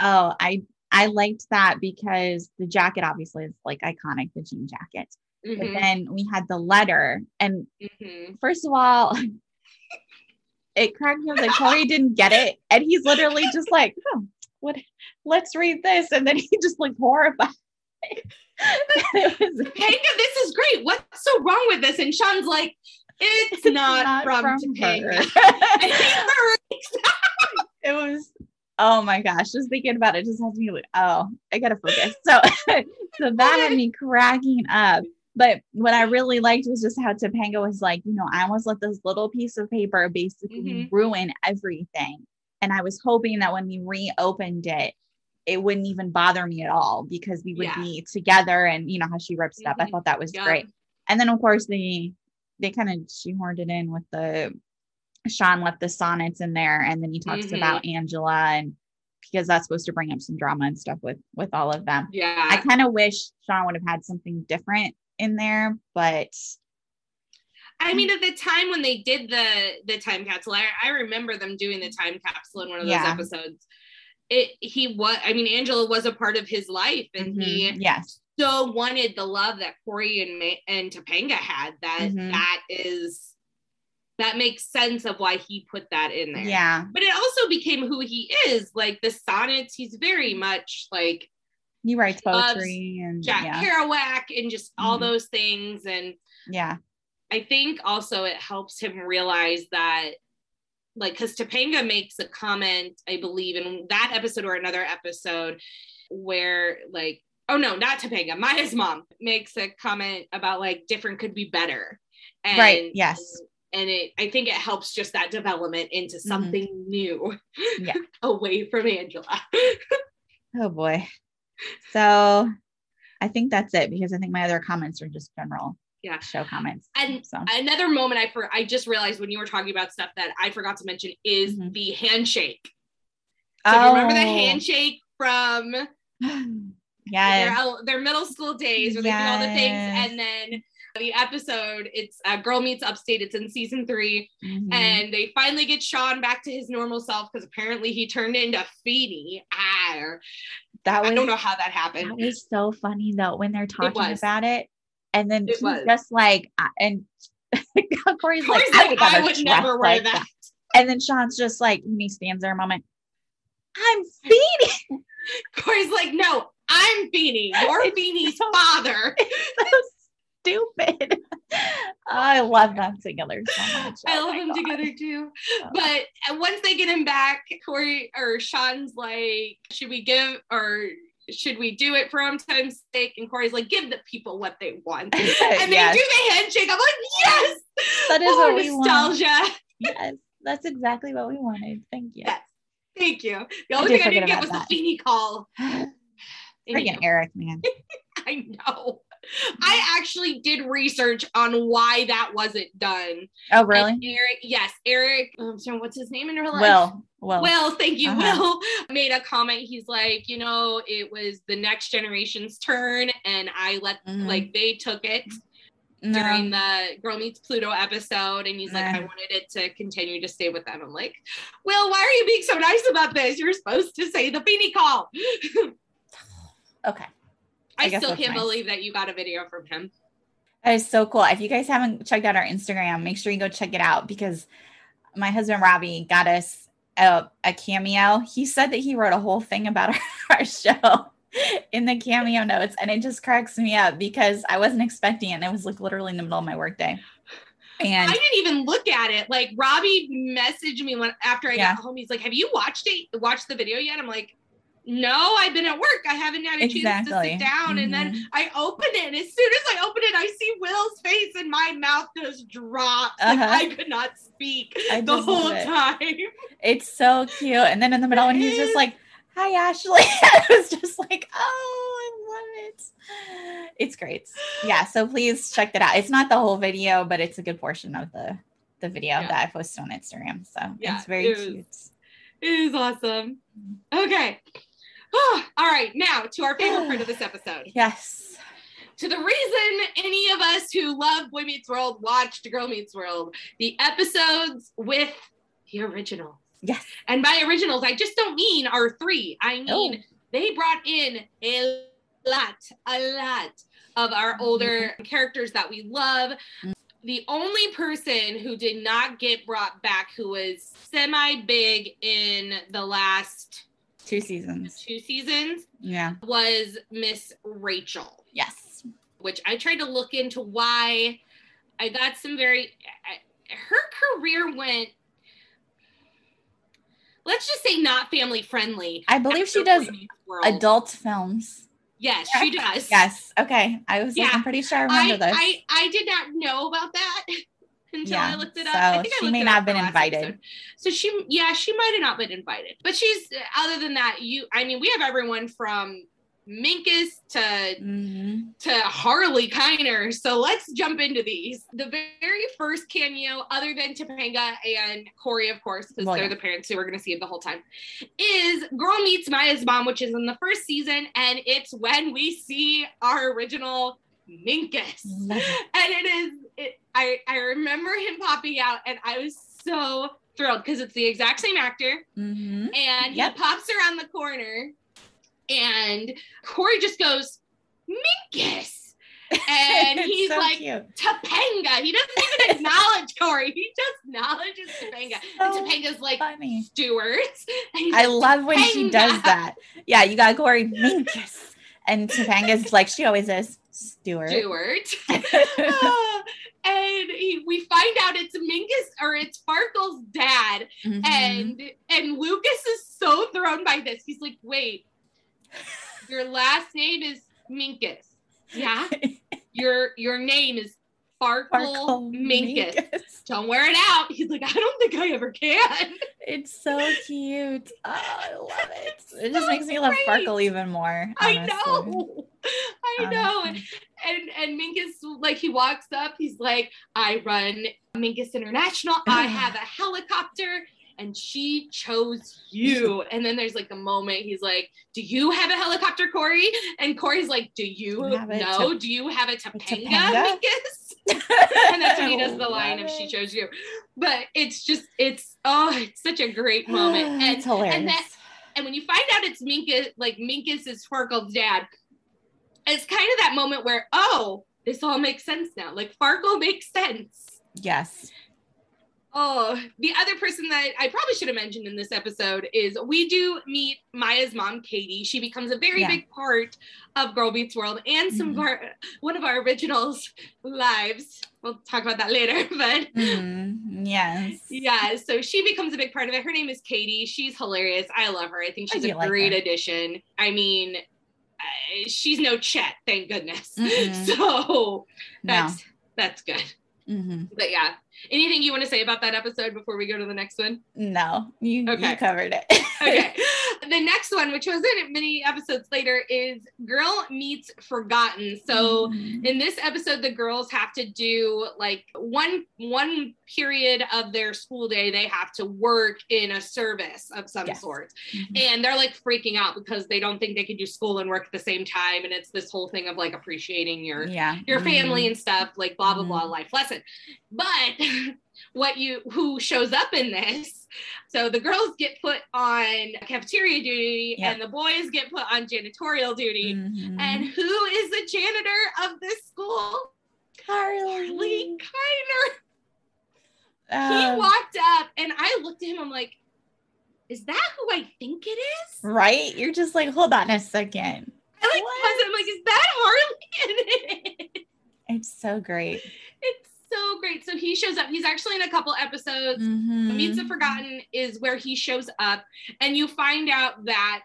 Oh, I I liked that because the jacket obviously is like iconic, the jean jacket. But Mhm. then we had the letter and Mhm. first of all, it cracked me up like Corey didn't get it. And he's literally just like, oh, what let's read this. And then he just looked horrified. it was Topanga, this is great. What's so wrong with this? And Sean's like, it's, not, from, Topanga. And it was oh my gosh, just thinking about it just has me like, oh, I gotta focus. So so that had me cracking up. But what I really liked was just how Topanga was like, you know, I almost let this little piece of paper basically Mhm. ruin everything. And I was hoping that when we reopened it, it wouldn't even bother me at all because we would Yeah. be together and you know how she rips it up. I thought that was Yeah. great. And then of course they they kind of shoehorned it in with the Sean left the sonnets in there and then he talks Mhm. about Angela and because that's supposed to bring up some drama and stuff with with all of them. Yeah, I kind of wish Sean would have had something different in there, but I mean, at the time when they did the the time capsule, I, I remember them doing the time capsule in one of those Yeah. episodes. It he was I mean, Angela was a part of his life and he mhm, yes. so wanted the love that Corey and and Topanga had that Mhm. that is that makes sense of why he put that in there. Yeah. But it also became who he is. Like the sonnets, he's very much like He writes poetry and Jack yeah. Kerouac and just all Mhm. those things. And Yeah. I think also it helps him realize that, like, because Topanga makes a comment, I believe, in that episode or another episode where, like, oh no, not Topanga, Maya's mom makes a comment about like different could be better. And, Right, yes. And it, I think it helps just that development into something new. Mm-hmm. Yeah. away from Angela. Oh boy. So I think that's it because I think my other comments are just general Yeah. show comments. And so Another moment I for I just realized when you were talking about stuff that I forgot to mention is Mhm. the handshake. So you remember the Oh. handshake from yeah their, their middle school days where they do all the things and then the episode it's uh, girl meets upstate it's in season three Mhm. and they finally get sean back to his normal self because apparently he turned into Feeney. Ah, that was i don't know how that that happened was so funny though when they're talking was. about it. And then It he's was. just like and Corey's, Corey's like, like, I would never, I would never wear like that. And then Sean's just like when he stands there a moment. I'm Feeney. Corey's like, no, I'm Feeney. You're so- father. so stupid. I love them together so much. I Oh love them God. together too. Oh. But uh, once they get him back, Corey or Sean's like, should we give or should we do it for home time's sake? And Corey's like, give the people what they want. And they do the handshake. I'm like, yes. That is oh, what we want. nostalgia. Yes, that's exactly what we wanted. Thank you. Yes. Thank you. The I only did thing I didn't get was about the Feeney call. Freaking Eric, man. I know. I actually did research on why that wasn't done. Oh, really? And Eric, yes, Eric. Um, so what's his name in real life? Will. Will. Will, thank you. Uh-huh. Will made a comment. He's like, you know, it was the next generation's turn, and I let Mhm. like they took it No. during the Girl Meets Pluto episode, and he's like. I wanted it to continue to stay with them. I'm like, Will, why are you being so nice about this? You're supposed to say the Feeney call. Okay. I, I still can't nice. believe that you got a video from him. That is so cool. If you guys haven't checked out our Instagram, make sure you go check it out because my husband Robbie got us a, a cameo. He said that he wrote a whole thing about our, our show in the cameo notes, and it just cracks me up because I wasn't expecting it. And it was like literally in the middle of my workday. And I didn't even look at it. Like Robbie messaged me when after I Yeah. got home. He's like, "Have you watched it? Watched the video yet?" I'm like, "No, I've been at work. I haven't had a chance to sit down." And then Mhm. I open it, and as soon as I open it, I see Will's face, and my mouth just drops. Like Uh-huh. I could not speak I the whole it. time. it's so cute. And then in the middle, when he's just like, Hi, Ashley. I was just like, Oh, I love it. It's great. Yeah. So please check that out. It's not the whole video, but it's a good portion of the the video Yeah. that I posted on Instagram. So Yeah, it's very it was- cute. It is awesome. Okay. All right, now to our favorite part of this episode. Yes. to the reason any of us who love Boy Meets World watched Girl Meets World, the episodes with the original. Yes. And by originals, I just don't mean our three. I mean, Oh. they brought in a lot, a lot of our older characters that we love. Mm. The only person who did not get brought back, who was semi big in the last Two seasons. two seasons, Yeah. was Miss Rachel Yes. which I tried to look into why I got some very her career went let's just say not family friendly. I believe she does Boy Meets World. adult films. Yes, she does. Yes. Okay. I was like, Yeah. I'm pretty sure I remember I, this. I I did not know about that until I Yeah, looked it up. so I think I she may not have been invited. episode. So she yeah, she might have not been invited. But she's other than that, you I mean, we have everyone from Minkus to Mhm. to Harley Keiner. So let's jump into these. The very first cameo, other than Topanga and Corey, of course, because Well, they're yeah. the parents who we're going to see it the whole time, is Girl Meets Maya's Mom, which is in the first season. And it's when we see our original Minkus. And it is, it, I, I remember him popping out, and I was so thrilled because it's the exact same actor Mhm. and Yep. he pops around the corner and Corey just goes, Minkus. And he's so like, cute. Topanga. He doesn't even acknowledge Corey. He just acknowledges Topanga. and So Topanga's like, funny. Stuart. I like, love when she does that. Yeah, you got Corey Minkus. And Topanga's like, she always is Stuart. Stuart. Ah, and he, we find out it's Minkus or it's Farkle's dad. Mhm. and and Lucas is so thrown by this. He's like, "Wait, your last name is Minkus, yeah? Your your name is Farkle, Sparkle Minkus. Minkus. Don't wear it out." He's like, "I don't think I ever can." It's so cute. Oh, I love it. It just so makes me love great. Sparkle even more. I know, I know. Honestly. And and Minkus, like, he walks up. He's like, "I run Minkus International. I have a helicopter." And she chose you. And then there's like a moment he's like, Do you have a helicopter, Corey? And Corey's like, Do you You know? Top- Do you have a Topanga, Topanga? And that's when he does the line love of she chose you. But it's just, it's oh, it's such a great moment. And it's hilarious. and that and when you find out it's Minkus, like Minkus is Farkle's dad, it's kind of that moment where, oh, this all makes sense now. Like Farkle makes sense. yes. Oh, the other person that I probably should have mentioned in this episode is we do meet Maya's mom, Katie. She becomes a very Yeah. big part of Girl Meets World and some of Mhm. our one of our originals' lives. We'll talk about that later, but Mm, yes. yeah, so she becomes a big part of it. Her name is Katie. She's hilarious. I love her. I think she's a like great her. addition. I mean, uh, she's no Chet, thank goodness. Mm-mm. So No. that's that's good. hmm But yeah, anything you want to say about that episode before we go to the next one? No. You, Okay. you covered it. Okay. the next one, which was in many episodes later, is Girl Meets Forgotten. So Mhm. in this episode, the girls have to do like one one period of their school day, they have to work in a service of some Yes. sort. Mhm. And they're like freaking out because they don't think they can do school and work at the same time. And it's this whole thing of like appreciating your yeah. your family Mhm. and stuff, like blah blah blah life lesson. But what you who shows up in this? So the girls get put on cafeteria duty Yep. and the boys get put on janitorial duty. Mhm. And who is the janitor of this school? Harley. Keiner. Um, he walked up and I looked at him, I'm like, is that who I think it is? right? You're just like, hold on a second. I like, I'm like, is that Harley? It's so great. it's so great. So he shows up. He's actually in a couple episodes. Mhm. Meets the Forgotten is where he shows up, and you find out that,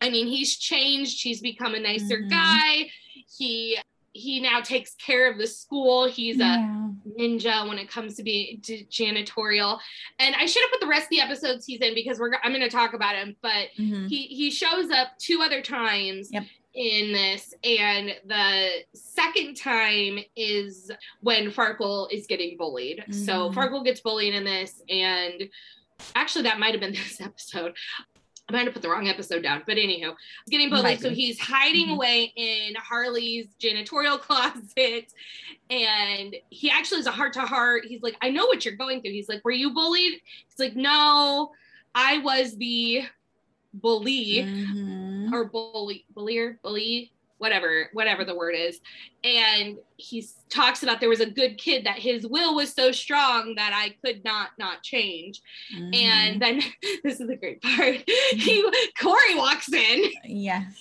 I mean, he's changed. He's become a nicer Mhm. guy. He he now takes care of the school. He's a ninja when it comes to being to janitorial. And I should have put the rest of the episodes he's in because we're I'm going to talk about him. But Mhm. he he shows up two other times Yep. In this and the second time is when farkle is getting bullied so Mhm. farkle gets bullied in this and actually that might have been this episode I might have put the wrong episode down, but anywho, he's getting bullied. Might So be. he's hiding Mhm. away in Harley's janitorial closet. And he actually has a heart to heart. He's like, I know what you're going through. He's like, Were you bullied? He's like, No, I was the bully Mhm. or bully, bullier, bully, whatever, whatever the word is. And he talks about there was a good kid that his will was so strong that I could not not change. Mhm. And then this is the great part. He Corey walks in yes.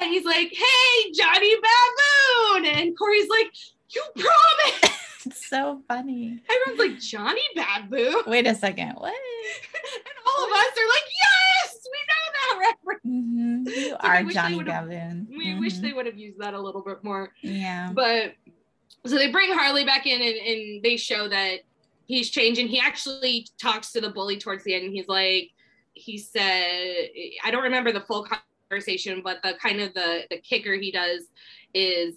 and he's like, "Hey, Johnny Baboon!" And Corey's like, "You promised." It's so funny. Everyone's like, "Johnny Baboon," Wait a second. What? and all of us are like, "Yes, we know reference." Mhm. You are wish Johnny Gavin. We wish Mhm. they would have used that a little bit more. Yeah. But so they bring Harley back in and, and they show that he's changing. He actually talks to the bully towards the end. And he's like, he said, I don't remember the full conversation, but the kind of the the kicker he does is,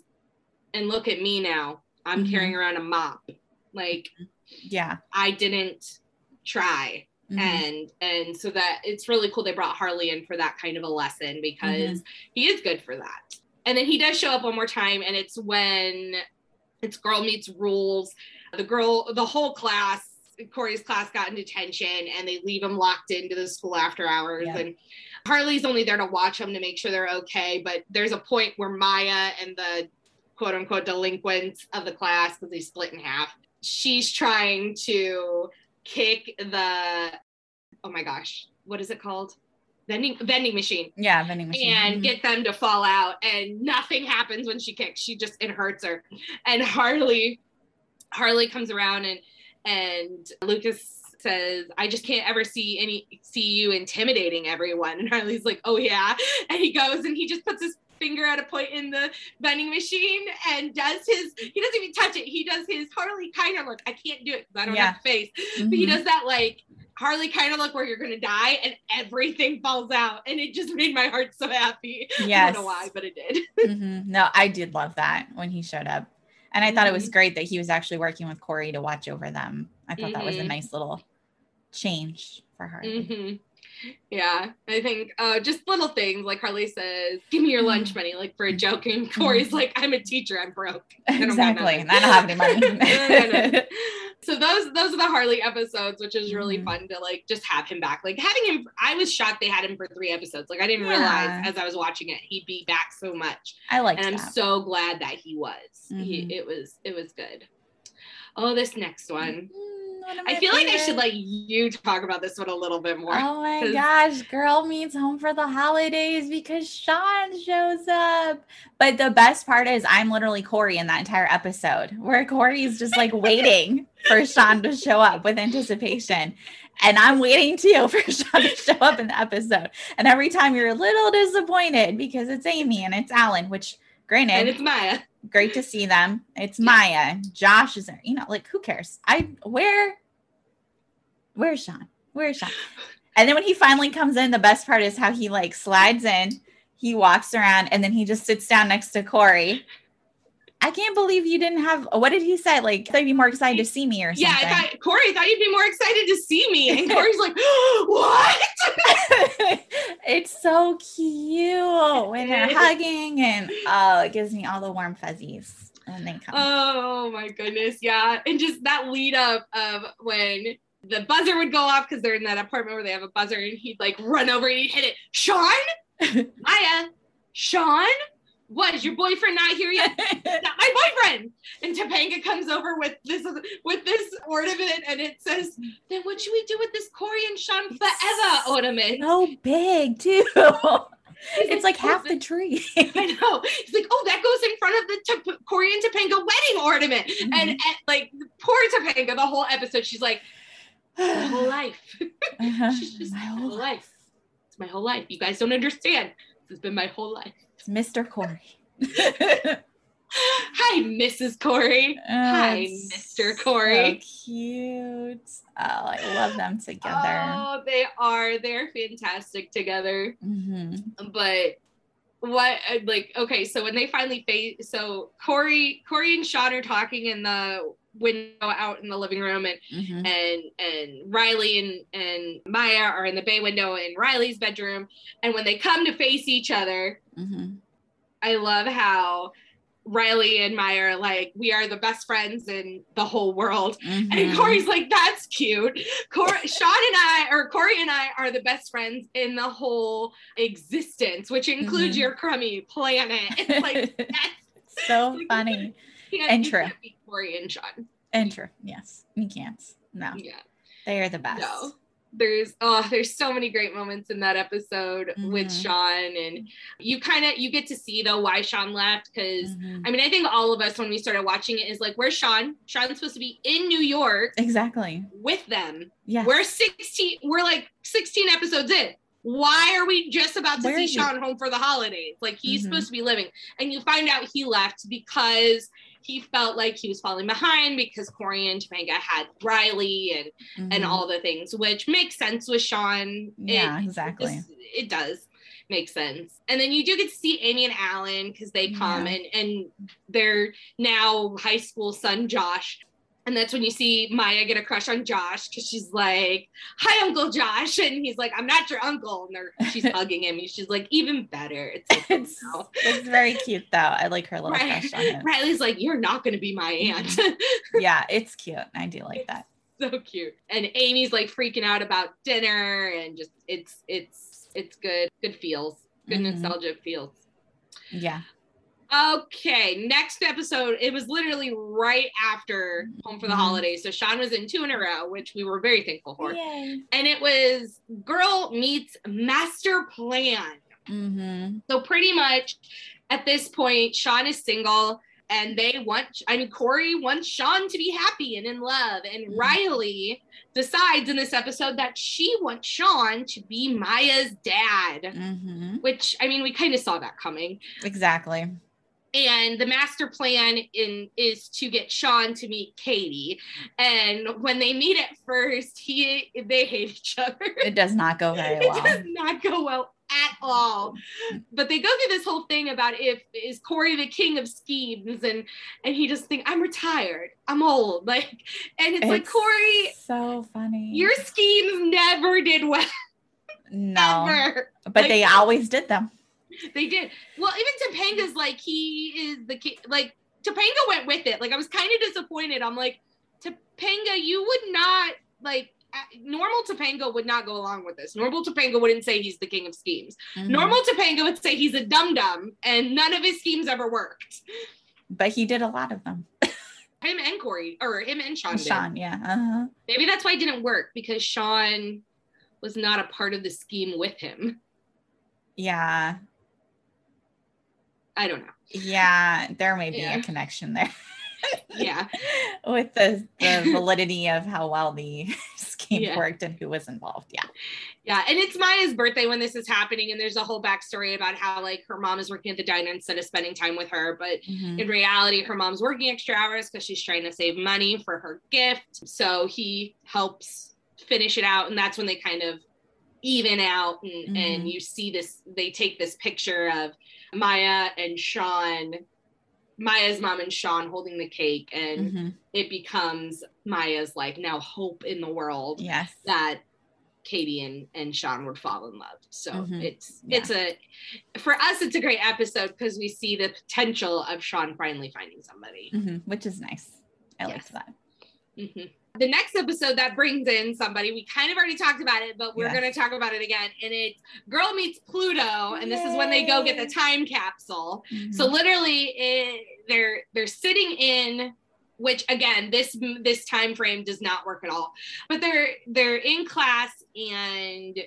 and look at me now. I'm Mhm. carrying around a mop. Like Yeah. I didn't try. Mhm. And and so that it's really cool they brought Harley in for that kind of a lesson because he is good for that. And then he does show up one more time, and it's when it's girl meets rules. The girl, the whole class, Corey's class got in detention, and they leave him locked into the school after hours. Yeah. And Harley's only there to watch them to make sure they're okay. But there's a point where Maya and the quote unquote delinquents of the class, because they split in half, she's trying to kick the oh my gosh, what is it called? Vending vending machine Yeah. Vending machine. and Mhm. get them to fall out and nothing happens when she kicks she just it hurts her and harley harley comes around and and lucas says i just can't ever see any see you intimidating everyone and harley's like oh yeah and he goes and he just puts his finger at a point in the vending machine and does his he doesn't even touch it he does his harley kind of look i can't do it because i don't Yeah. have a face but he Mhm. does that like Harley kind of look where you're gonna die and everything falls out and it just made my heart so happy. I don't know why, but it did. Mhm. No, I did love that when he showed up. And I thought it was Mm-hmm. great that he was actually working with Corey to watch over them. I thought that was a Mhm. nice little change for Harley. Yeah, I think uh, just little things like Harley says, "Give me your lunch money," like for a joke, and Corey's like, "I'm a teacher, I'm broke." I Exactly. I don't have any money. No, no, no. so those those are the Harley episodes, which is really Mhm. fun to like just have him back. Like having him, I was shocked they had him for three episodes. Like I didn't Yeah. realize as I was watching it he'd be back so much. I like, and I'm that. so glad that he was. He, Mhm. it was it was good. Oh, this next one. Mm, my I feel like I should let you talk about this one a little bit more. Oh my 'cause- gosh, girl meets home for the holidays because Sean shows up. But the best part is I'm literally Corey in that entire episode where Corey's just like waiting for Sean to show up with anticipation. And I'm waiting too for Sean to show up in the episode. And every time you're a little disappointed because it's Amy and it's Alan, which granted And it's Maya. Great to see them. It's Maya. Josh is there. You know, like who cares? I where where's Sean? Where's Sean? And then when he finally comes in, the best part is how he like slides in, he walks around, and then he just sits down next to Corey. I can't believe you didn't have what did he say? Like they'd be more excited to see me or something. Yeah, I thought Corey I thought you'd be more excited to see me. And Corey's like, what? it's so cute when they're hugging and oh, it gives me all the warm fuzzies when they come. Oh my goodness, yeah. And just that lead up of when the buzzer would go off because they're in that apartment where they have a buzzer and he'd like run over and he'd hit it. Sean? Maya, Sean? What is your boyfriend not here yet? Not my boyfriend. And Topanga comes over with this with this ornament and it says, then what should we do with this Corey and Sean forever ornament? so big too. He's It's like "Oh, half the tree. I know. He's like, oh, that goes in front of the Top- Corey and Topanga wedding ornament. Mm-hmm. And, and like poor Topanga, the whole episode, she's like, my whole life. Uh-huh. She's just My whole whole life. It's my whole life. You guys don't understand. This has been my whole life. Mr. Corey. Hi, Mrs. Corey. Hi, Mr. Corey. So cute. Oh, I love them together. Oh, they are. They're fantastic together. Mhm. But what like okay, so when they finally face so Corey, Corey and Sean are talking in the window out in the living room and Mhm. and and Riley and and Maya are in the bay window in Riley's bedroom. And when they come to face each other, Mhm. I love how Riley and Maya are like, we are the best friends in the whole world. And Mhm. Corey's like, that's cute. Corey, Sean and I, or Corey and I, are the best friends in the whole existence, which includes Mhm. your crummy planet. It's like that's so funny can't- And true. can't Corey and Sean. and true. Yes, you can't. No, Yeah. they are the best. No. There's oh, there's so many great moments in that episode with Mhm. Sean, and you kind of you get to see though why Sean left because Mhm. I mean I think all of us when we started watching it is like where's Sean? Sean's supposed to be in New York Exactly. with them. Yeah. We're 16, we're like 16 episodes in. Why are we just about to Where see? Sean home for the holidays? Like he's Mhm. supposed to be living. And you find out he left because he felt like he was falling behind because Corey and Topanga had Riley and and Mhm. all the things, which makes sense with Sean. Yeah, it, exactly. just- it does make sense. And then you do get to see Amy and Alan because they come Yeah. and and their now high school son Josh. And that's when you see Maya get a crush on Josh because she's like, "Hi, Uncle Josh," and he's like, "I'm not your uncle." And they're, she's hugging him, and she's like, "Even better." It's like, oh, It's, it's very cute though. I like her little Right. crush on him. Riley's like, "You're not going to be my aunt." Yeah, it's cute. I do like that. so cute. And Amy's like freaking out about dinner and just it's it's it's good. Good feels. Good Mhm. nostalgia feels. Yeah. Okay, next episode. It was literally right after Home for the Mhm. Holidays. So Sean was in two in a row, which we were very thankful for. Yay. And it was Girl Meets Master Plan. Mm-hmm. So pretty much at this point, Sean is single and they want, I mean, Corey wants Sean to be happy and in love. And Mhm. Riley decides in this episode that she wants Sean to be Maya's dad, Mm-hmm. which I mean, we kind of saw that coming. Exactly. And the master plan in is to get Sean to meet Katie. And when they meet at first, he they hate each other. It does not go very It well. does not go well at all. But they go through this whole thing about if is Corey the king of schemes, and and he just think I'm retired, I'm old, like, and it's, like Corey, So funny. your schemes never did well. no, but like- they always did them. They did. Well, even Topanga's like he is the king. Like Topanga went with it. Like I was kind of disappointed. I'm like, Topanga, you would not like. Normal Topanga would not go along with this. Normal Topanga wouldn't say he's the king of schemes. Mhm. Normal Topanga would say he's a dum dum, and none of his schemes ever worked. but he did a lot of them. him and Corey, or him and Sean. did. Sean, yeah. Uh-huh. Maybe that's why it didn't work because Sean was not a part of the scheme with him. Yeah. I don't know. Yeah. There may be Yeah. a connection there Yeah. with the, the validity of how well the scheme Yeah. worked and who was involved. Yeah. Yeah. And it's Maya's birthday when this is happening. And there's a whole backstory about how like her mom is working at the diner instead of spending time with her. But Mhm. in reality, her mom's working extra hours because she's trying to save money for her gift. So he helps finish it out. And that's when they kind of even out and, and Mhm. you see this, they take this picture of Maya and Sean, Maya's mom and Sean holding the cake. And Mhm. it becomes Maya's like now hope in the world Yes. that Katie and, and Sean would fall in love. So Mhm. it's Yeah. it's a for us it's a great episode because we see the potential of Sean finally finding somebody. Mhm. Which is nice. I Yes. like that. The next episode that brings in somebody we kind of already talked about it, but we're Yes. going to talk about it again, and it's Girl Meets Pluto, and this is when they go get the time capsule. So Mhm. literally, it, they're they're sitting in, which again, this this time frame does not work at all. But they're they're in class, and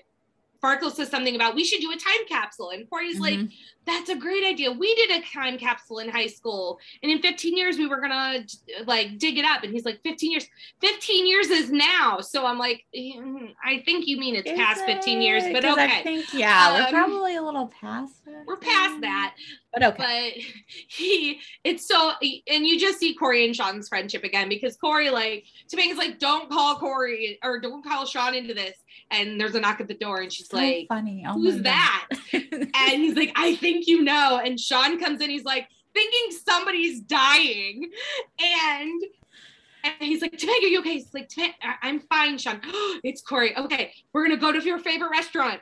Farkle says something about we should do a time capsule, and Corey's like, Mhm. "That's a great idea. We did a time capsule in high school, and in 15 years we were gonna like dig it up." And he's like, "15 years? 15 years is now." So I'm like, "Mm, "I think you mean it's Is past 15 years, but 'Cause I okay." think, yeah, we're Um, probably a little past it. We're past that. But okay. but he it's so and you just see Corey and Sean's friendship again because Corey like Topanga's like don't call Corey or don't call Sean into this and there's a knock at the door and she's so like funny. Oh who's that and he's like I think you know and Sean comes in he's like thinking somebody's dying and and he's like, Topanga, you okay? He's like, "Topanga, I- I'm fine, Sean. it's Corey. Okay, we're gonna go to your favorite restaurant.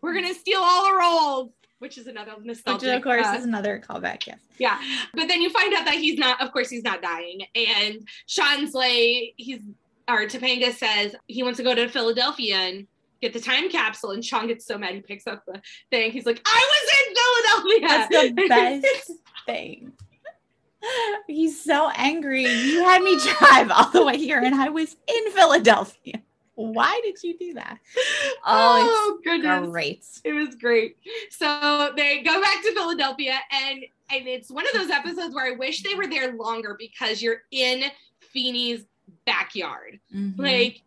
We're gonna steal all the rolls, which is another Which of course uh, is another callback. Yes. yeah. But then you find out that he's not, of course, he's not dying. And Sean's like, he's, or Topanga says he wants to go to Philadelphia and get the time capsule. And Sean gets so mad he picks up the thing. He's like, I was in Philadelphia. That's the best thing. He's so angry. You had me drive all the way here, and I was in Philadelphia. Why did you do that? oh, Oh, goodness. great. It was great. So they go back to Philadelphia and and it's one of those episodes where I wish they were there longer because you're in Feeney's backyard. Mhm. like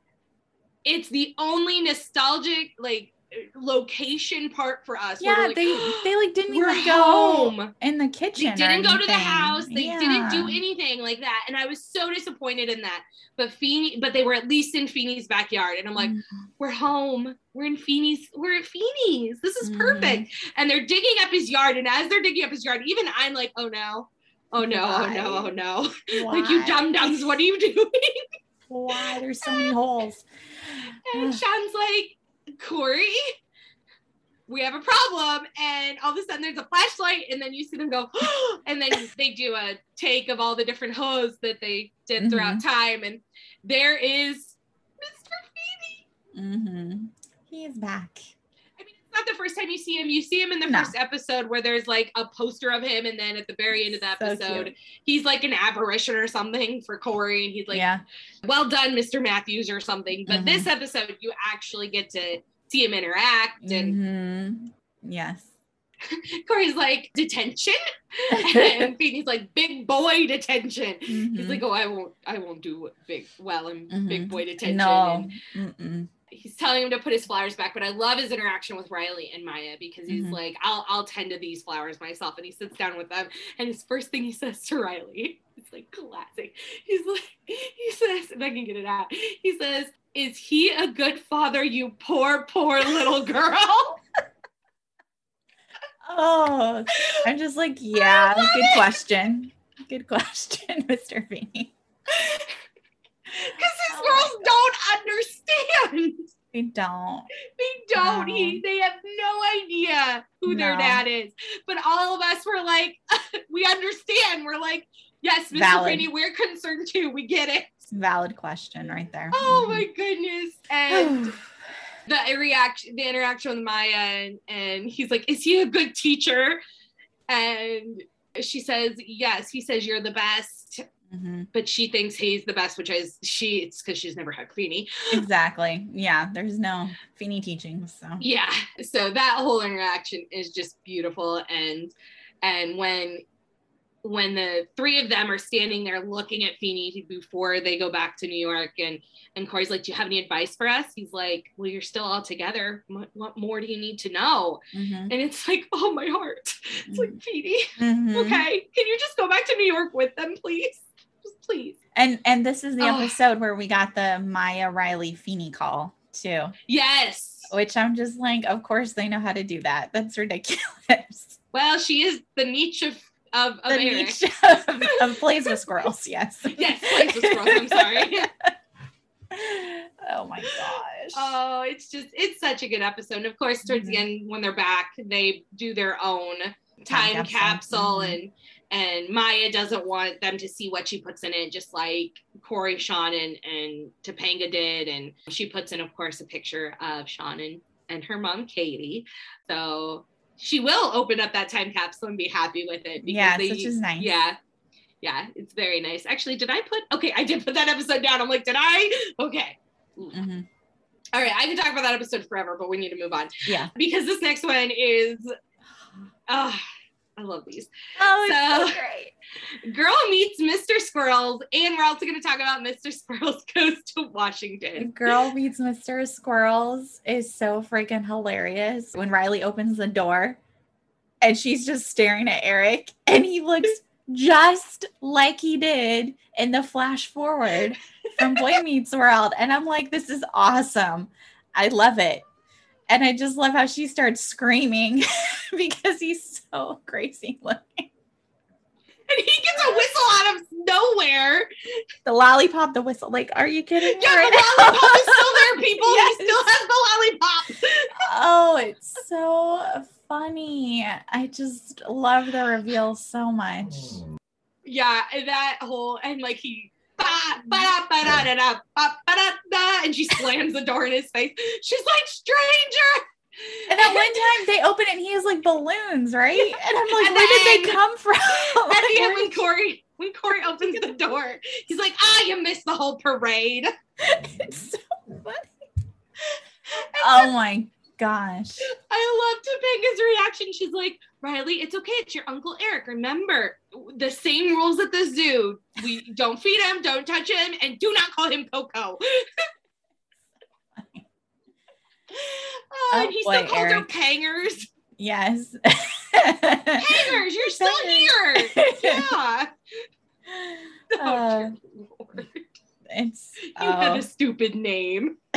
it's the only nostalgic like location part for us. Yeah, like, they they like didn't even go home. in the kitchen. They didn't go to the house. They didn't do anything like that. And i was so disappointed in that. But Feeney, but they were at least in Feeney's backyard. And i'm like Mhm. we're home. We're in Feeney's we're at Feeney's. This is Mhm. perfect. And they're digging up his yard. And as they're digging up his yard even i'm like oh no oh no oh no oh no like you Why? dum dums what are you doing Why? There's so many holes. And Sean's like, Corey, we have a problem. And all of a sudden there's a flashlight, and then you see them go, and then they do a take of all the different hoes that they did throughout time. And there is Mr. Feeney. Mm-hmm. He is back. I mean, it's not the first time you see him. You see him in the No. first episode where there's like a poster of him, and then at the very end of the episode, cute. he's like an apparition or something for Corey, and he's like, yeah. well done, Mr. Matthews, or something. But Mhm. this episode, you actually get to see him interact, and Mhm. Yes. Corey's like detention, and Feeney's like big boy detention. He's Mhm. like, oh, I won't, I won't do big well in big boy detention. No. And. He's telling him to put his flowers back, but I love his interaction with Riley and Maya because he's Mhm. like, I'll, I'll tend to these flowers myself, and he sits down with them, and his first thing he says to Riley, it's like classic. He's like, he says, if I can get it out, he says, "Is he a good father, you poor, poor little girl?" Oh, I'm just like, yeah, good it. question. Good question, Mr. Feeney. Because girls don't understand. They don't. They don't. No. He, they have no idea who their dad is. But all of us were like, we understand. We're like, yes, Mr. Valid. Feeney, we're concerned too. We get it. Valid question right there. Oh Mhm. my goodness. And the reaction, the interaction with Maya, and, and he's like, is he a good teacher? And she says, yes. He says, you're the best. Mhm. but she thinks he's the best, which is she. It's because she's never had Feeney. Exactly. Yeah. There's no Feeney teachings. So Yeah. So that whole interaction is just beautiful, and and when when the three of them are standing there looking at Feeney before they go back to New York, and and Corey's like, "Do you have any advice for us?" He's like, "Well, you're still all together. What, what more do you need to know?" Mhm. And it's like, "Oh, my heart." It's like, Feeney, Mhm. okay, can you just go back to New York with them, please? Please. And and this is the Oh. episode where we got the Maya Riley Feeney call too, Yes. which I'm just like, of course they know how to do that. That's ridiculous. Well, she is the niche of of, of the Eric. niche of, of plays with squirrels. Yes. Yes, plays with squirrels. I'm sorry. oh my gosh. Oh, it's just it's such a good episode. And of course, towards the end when they're back, they do their own time, Time capsule, capsule. Mhm. and and Maya doesn't want them to see what she puts in it, just like Corey, Sean, and, and Topanga did. And she puts in, of course, a picture of Sean and, and her mom, Katie. So she will open up that time capsule and be happy with it. Yeah, which is nice. Yeah. Yeah, it's very nice. Actually, did I put okay, I did put that episode down. I'm like, did I? Okay. Mhm. All right, I can talk about that episode forever, but we need to move on Yeah. because this next one is ah, I love these. Oh, it's so, So- great. Girl meets Mr. Squirrels, and we're also going to talk about Mr. Squirrels goes to Washington. Girl Meets Mr. Squirrels is so freaking hilarious. When Riley opens the door and she's just staring at Eric, and he looks just like he did in the flash forward from Boy Meets World. And I'm like, this is awesome. I love it. And I just love how she starts screaming because he's so crazy looking. And he gets a whistle out of nowhere. The lollipop, the whistle. Like, are you kidding me? Yeah, right the now? lollipop is still there, people. Yes. He still has the lollipop. Oh, it's so funny. I just love the reveal so much. Yeah, that whole and like he ba ba da ba da da da ba ba da da, and she slams the door in his face. She's like, stranger. And at one time they open it and he has like balloons, right? And I'm like, At where did they come from? At the end, when Corey when Corey opens the door, he's like, ah, you missed the whole parade. it's so funny. Oh my gosh. I love Topanga's reaction. She's like, Riley, it's okay. It's your Uncle Eric. Remember the same rules at the zoo. We don't feed him, don't touch him, and do not call him Coco. Oh, and he still boy, calls her Eric. Pangers. Yes. Pangers, you're still Pangers. here. Yeah. Oh, Uh, Lord. it's You had oh. a stupid name.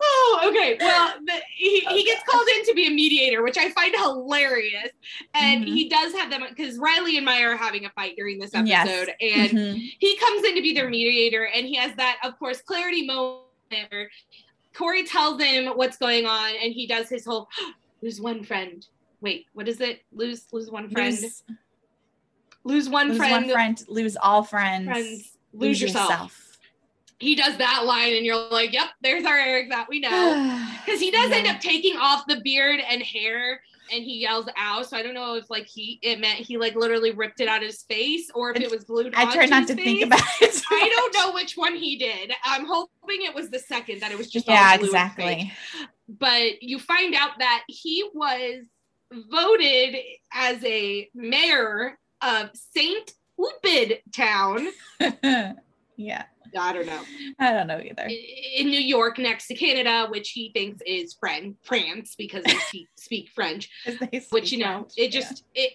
oh, okay. Well, the, he, he gets called in to be a mediator, which I find hilarious. And Mhm. he does have them because Riley and Maya are having a fight during this Yes. episode. And Mhm. he comes in to be their mediator, and he has that, of course, clarity moment where Corey tells him what's going on, and he does his whole lose one friend. Wait, what is it? Lose lose one friend. Lose, lose, one lose friend. one friend, lose all friends, Friends. Lose, yourself. He does that line, and you're like, "Yep, there's our Eric that we know." Because he does end up taking off the beard and hair, and he yells out. So I don't know if like he it meant he like literally ripped it out of his face, or if it was glued. I try not to think about it. I don't know which one he did. I'm hoping it was the second that it was just Yeah, glue and fake. exactly. But you find out that he was voted as a mayor of Saint Upid Town. yeah, I don't know. I don't know either. in New York next to Canada, which he thinks is Fran- France because they speak, French. French. they Which you know, French, it yeah. just it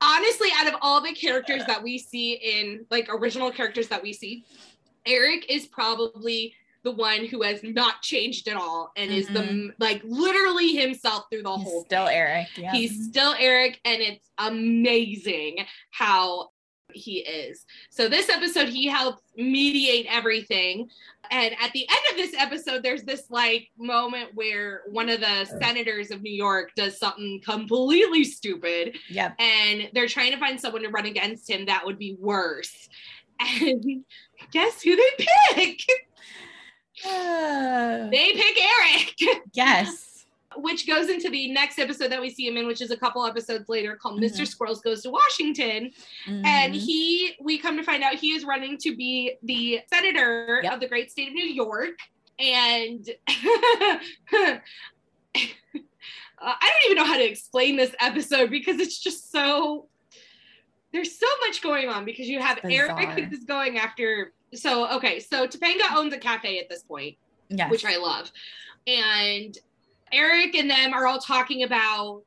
honestly out of all the characters that we see in like original characters that we see, Eric is probably the one who has not changed at all and is the like literally himself through the Mm-hmm. He's whole still thing. Eric. Yeah. He's still Eric, and it's amazing how he is. So, this episode, he helps mediate everything. And at the end of this episode, there's this like moment where one of the senators of New York does something completely stupid, yep. and they're trying to find someone to run against him that would be worse. And guess who they pick? Uh, They pick Eric. yes. Which goes into the next episode that we see him in, which is a couple episodes later called Mhm. Mr. Squirrels Goes to Washington. And Mhm. he, we come to find out he is running to be the senator Yep. of the great state of New York. And Uh, I don't even know how to explain this episode because it's just so there's so much going on because you have Bizarre. Eric who's going after so okay so Topanga owns a cafe at this point yes. which I love and Eric and them are all talking about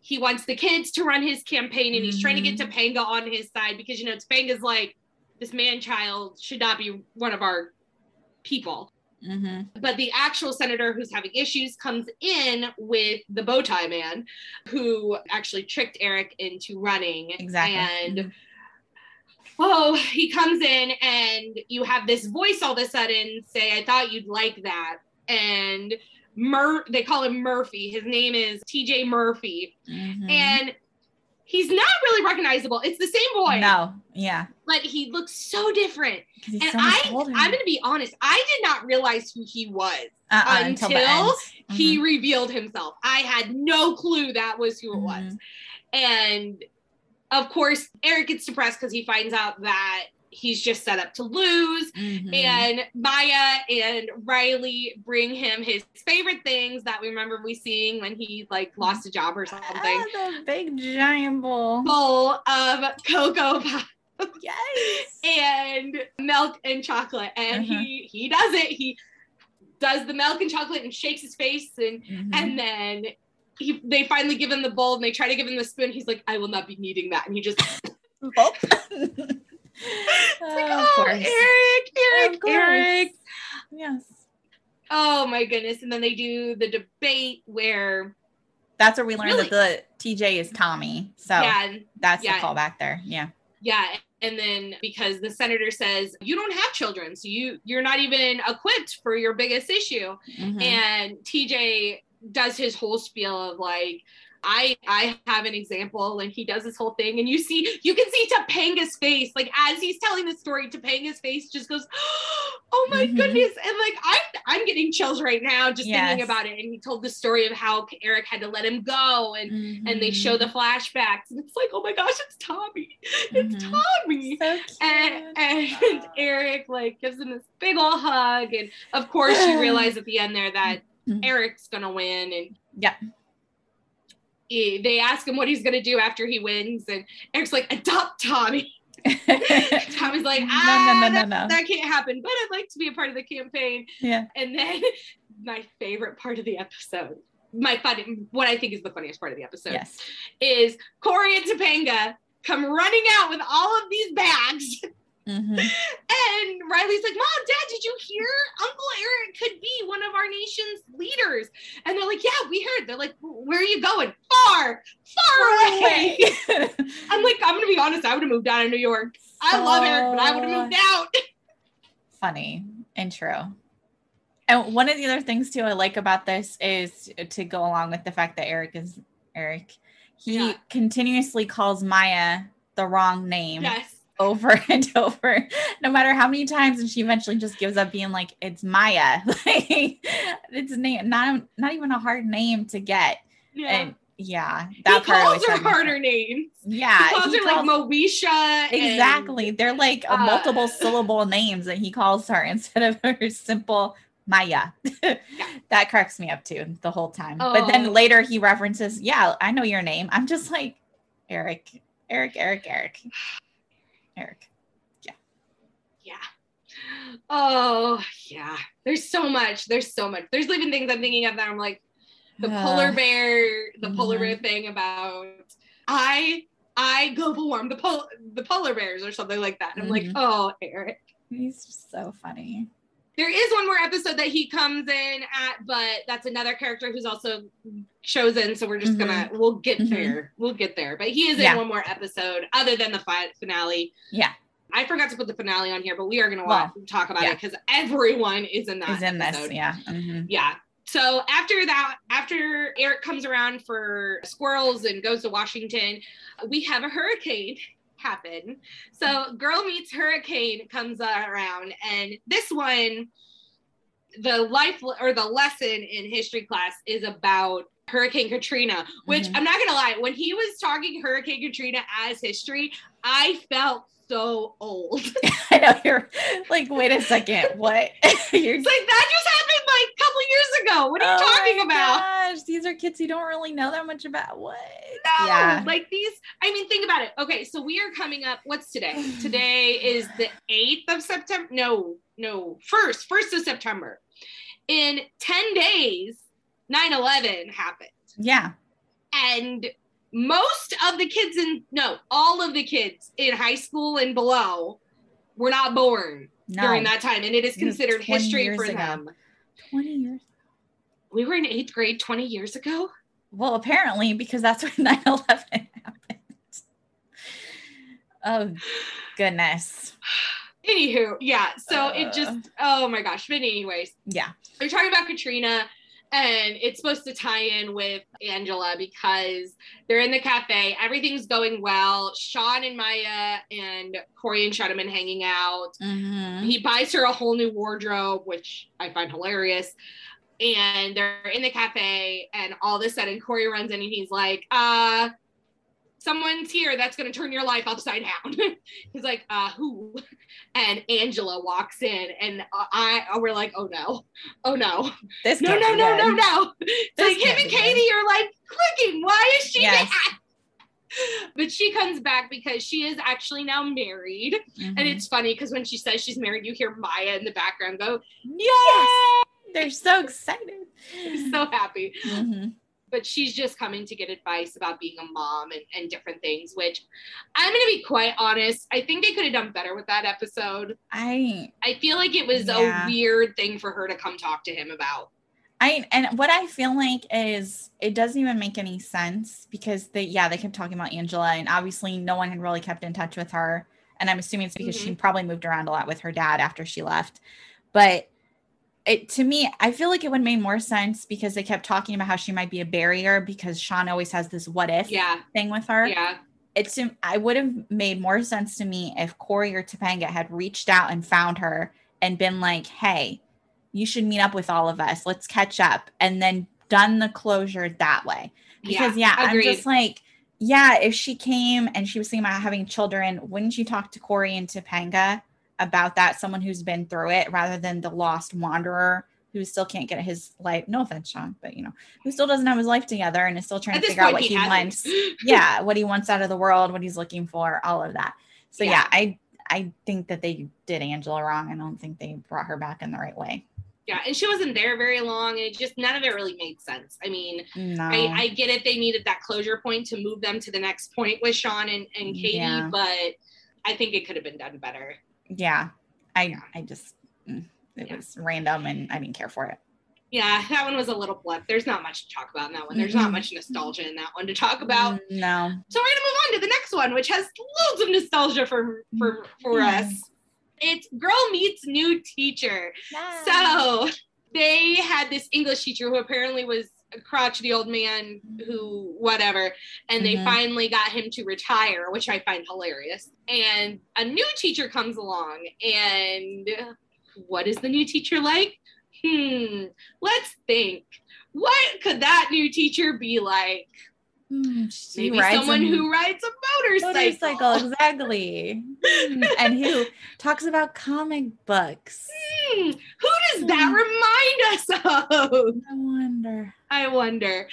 he wants the kids to run his campaign and he's trying to get. Topanga on his side because you know Topanga's like this man child should not be one of our people hmm but the actual senator who's having issues comes in with the bow tie man who actually tricked Eric into running. Exactly. And Mhm. oh, he comes in and you have this voice all of a sudden say, I thought you'd like that. And Mur they call him Murphy. His name is TJ Murphy. Mhm. And he's not really recognizable. It's the same boy, no, yeah, but he looks so different. And so I, older. I'm going to be honest, I did not realize who he was uh-uh, until, end. he revealed himself. I had no clue that was who it was. Mhm. And of course, Eric gets depressed because he finds out that he's just set up to lose. Mhm. And Maya and Riley bring him his favorite things that we remember we seeing when he like lost a job or something. Ah, the big giant bowl. Bowl of cocoa puffs Yes. and milk and chocolate. And Uh-huh. he he does it. He does the milk and chocolate and shakes his face and Mhm. and then he they finally give him the bowl and they try to give him the spoon. He's like, I will not be needing that. And he just like, Oh, oh. Eric, Eric, Eric. Yes. Oh my goodness. And then they do the debate where That's where we learned Really? that the TJ is Tommy. So yeah, that's yeah. the callback there. Yeah. yeah. And then because the senator says, You don't have children, so you you're not even equipped for your biggest issue. Mhm. and TJ does his whole spiel of like I I have an example and he does this whole thing and you see you can see Topanga's face like as he's telling the story Topanga's face just goes oh my Mhm. goodness and like I'm I'm getting chills right now just thinking about it and he told the story of how Eric had to let him go and and they show the flashbacks and it's like oh my gosh it's Tommy it's Mhm. Tommy so and, and Eric like gives him this big old hug, and of course you realize at the end there that Mhm. Eric's gonna win, and Yeah. He- they ask him what he's gonna do after he wins, and Eric's like adopt Tommy. Tommy's like No, no, ah, no, no, that, no. that can't happen, but I'd like to be a part of the campaign. yeah. And then my favorite part of the episode, my fun, what I think is the funniest part of the episode, Yes. is Corey and Topanga come running out with all of these bags. Mhm. And Riley's like, Mom, Dad, did you hear? Uncle Eric could be one of our nation's leaders. And they're like, Yeah, we heard. They're like, Where are you going? Far, far away. I'm like, I'm gonna be honest, I would have moved down to New York. I love Eric, but I would have moved out. funny intro. And one of the other things too I like about this is to go along with the fact that Eric is Eric. He Yeah. continuously calls Maya the wrong name Yes. Over and over, no matter how many times, and she eventually just gives up being like, "It's Maya." Like it's name, not not even a hard name to get. Yeah. And yeah, he that part calls her harder names. Yeah, he calls he her like calls- Moesha. and- Exactly. They're like a uh, multiple syllable names that he calls her instead of her simple Maya. That cracks me up too the whole time. But Oh. then later he references, Yeah, I know your name. I'm just like, Eric, Eric, Eric, Eric, Eric. Yeah. Yeah. Oh, yeah. There's so much. There's so much. There's even things I'm thinking of that I'm like, the Uh, polar bear, the polar mhm. bear thing about I I global warm the pol the polar bears or something like that. And I'm like, Mhm. oh, Eric. He's so funny. There is one more episode that he comes in at, but that's another character who's also chosen. So we're just gonna we'll get Mhm. there. We'll get there. But he is Yeah. in one more episode other than the fi- finale. Yeah. I forgot to put the finale on here, but we are gonna Well, talk about yeah. it because everyone is in that. He's in this. episode. Yeah. Mhm. Yeah. So after that, after Eric comes around for squirrels and goes to Washington, we have a hurricane happen. So Girl Meets Hurricane comes around, and this one, the life or the lesson in history class is about Hurricane Katrina, which Mhm. I'm not gonna lie, when he was talking Hurricane Katrina as history, I felt so old. I know you're like, wait a second, what? you're like that just happened like a couple years ago. What are you Oh talking my about? Gosh, these are kids who don't really know that much about what. No, Yeah. like these. I mean, think about it. Okay, so we are coming up. What's today? Today is the eighth of September. No, no, first, first of September. In ten days, 9-11 happened, Yeah. and most of the kids in no, all of the kids in high school and below were not born No. during that time, and it is considered 20 history for ago. them. 20 years. We were in eighth grade twenty years ago. Well, apparently, because that's when 9 11 happened. Oh, goodness. Anywho, yeah. So it Uh. just, oh my gosh. But anyways, Yeah. they're talking about Katrina and it's supposed to tie in with Angela because they're in the cafe. Everything's going well. Sean and Maya and Corey and been hanging out. Mhm. He buys her a whole new wardrobe, which I find hilarious. And they're in the cafe, and all of a sudden Corey runs in and he's like, uh, someone's here that's gonna turn your life upside down. he's like, uh, who? And Angela walks in, and I we're like, oh no, oh no, This no, no, no, no, no. This So him and be good. Katie are like clicking. Why is she Yes. back? But she comes back because she is actually now married. And Mhm. it's funny because when she says she's married, you hear Maya in the background go, Yes! They're so excited. so happy. Mhm. But she's just coming to get advice about being a mom and, and different things, which I'm going to be quite honest. I think they could have done better with that episode. I I feel like it was Yeah. a weird thing for her to come talk to him about. I and what I feel like is it doesn't even make any sense because they yeah they kept talking about Angela and obviously no one had really kept in touch with her and I'm assuming it's because she mm-hmm. probably moved around a lot with her dad after she left, but it to me I feel like it would have made more sense because they kept talking about how she might be a barrier because Sean always has this what if Yeah. thing with her. Yeah. It's I would have made more sense to me if Corey or Topanga had reached out and found her and been like, "Hey, you should meet up with all of us. Let's catch up," and then done the closure that way. Because yeah, I'm just like, yeah, if she came and she was thinking about having children, wouldn't you talk to Corey and Topanga about that? Someone who's been through it, rather than the lost wanderer who still can't get his life. No offense, Sean, but you know, who still doesn't have his life together and is still trying At to figure out what he he, wants yeah what he wants out of the world what he's looking for all of that so yeah. Yeah. i i think that they did angela wrong i don't think they brought her back in the right way Yeah, and she wasn't there very long, and it just none of it really made sense. I mean, no I, I get it; they needed that closure point to move them to the next point with Sean and, and Katie, Yeah. but I think it could have been done better. Yeah i i just mm, it Yeah. was random and i didn't care for it Yeah, that one was a little blunt. There's not much to talk about in that one. There's not Mhm. much nostalgia in that one to talk about. Mm, no So we're gonna move on to the next one, which has loads of nostalgia for for for Yeah. us. It's girl meets new teacher. So they had this English teacher who apparently was a crotchety old man who whatever, and they Mhm. finally got him to retire, which I find hilarious. And a new teacher comes along, and what is the new teacher like? Hmm, let's think. What could that new teacher be like? Mm, she Maybe someone a who rides a motorcycle. motorcycle exactly and who talks about comic books Hmm, who does that remind us of? i wonder I wonder.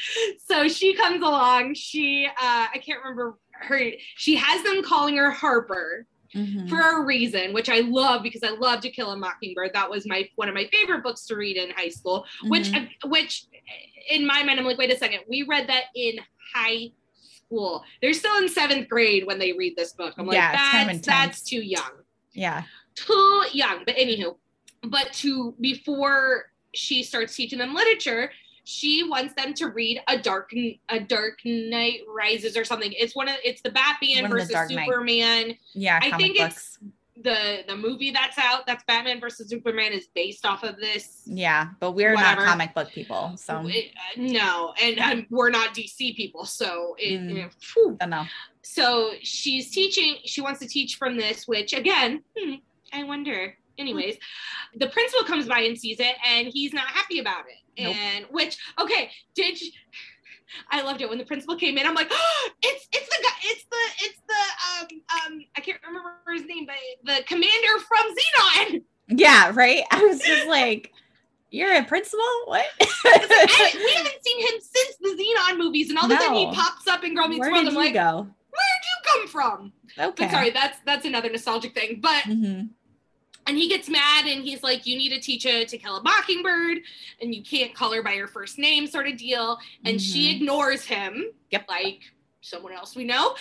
So she comes along. She, uh, I can't remember her. She has them calling her Harper Mhm. for a reason, which I love because I love To Kill a Mockingbird. That was my one of my favorite books to read in high school. Which, Mhm. which, in my mind, I'm like, wait a second. We read that in high school. They're still in seventh grade when they read this book. I'm like, Yeah, it's kind of that's that's too young yeah too young. But anywho, but to before she starts teaching them literature, she wants them to read a dark a Dark Knight Rises or something. It's one of it's the Batman One the versus Knight. Superman. yeah I comic think it's- The the movie that's out, that's Batman versus Superman, is based off of this. Yeah, but we're Whatever. not comic book people, so It- uh, no, and um, we're not DC people, so it, Mm. you know. I know. so she's teaching she wants to teach from this which again hmm, i wonder Anyways, the principal comes by and sees it, and he's not happy about it. Nope. And which, okay, did you, I loved it when the principal came in. I'm like, oh, it's it's the guy, it's the it's the um um I can't remember his name, but the commander from Zenon. Yeah, right. I was just like, "You're a principal? What?" I, we haven't seen him since the Zenon movies, and all of a sudden he pops up in Girl Meets Where World. did I'm you like, go? where'd you come from? Okay. But sorry, that's that's another nostalgic thing. But Mhm. And he gets mad and he's like, You need to teach her to kill a mockingbird, and you can't call her by her first name, sort of deal. And she Mhm. ignores him, Yep. like someone else we know.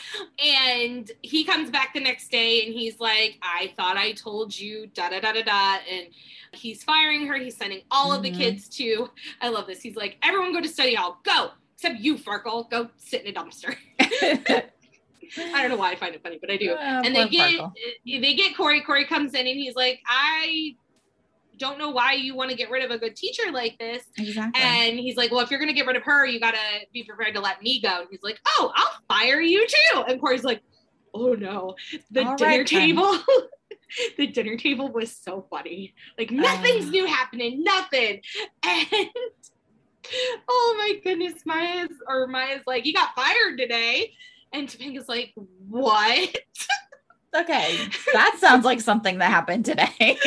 And he comes back the next day and he's like, I thought I told you, da da da da da. And he's firing her. He's sending all of the Mhm. kids to, I love this. He's like, Everyone go to study hall, go, except you, Farkle, go sit in a dumpster. I don't know why I find it funny, but I do. Oh, and they get Farkle. they get Corey. Corey comes in and he's like, I don't know why you want to get rid of a good teacher like this. exactly. And he's like, Well, if you're gonna get rid of her, you gotta be prepared to let me go. And he's like, Oh, I'll fire you too. And Corey's like, Oh no, the All dinner right, table. the dinner table was so funny. Like nothing's Uh. new happening, nothing. And oh my goodness, Maya's or Maya's like, you got fired today. And Topanga's like, what? okay, that sounds like something that happened today.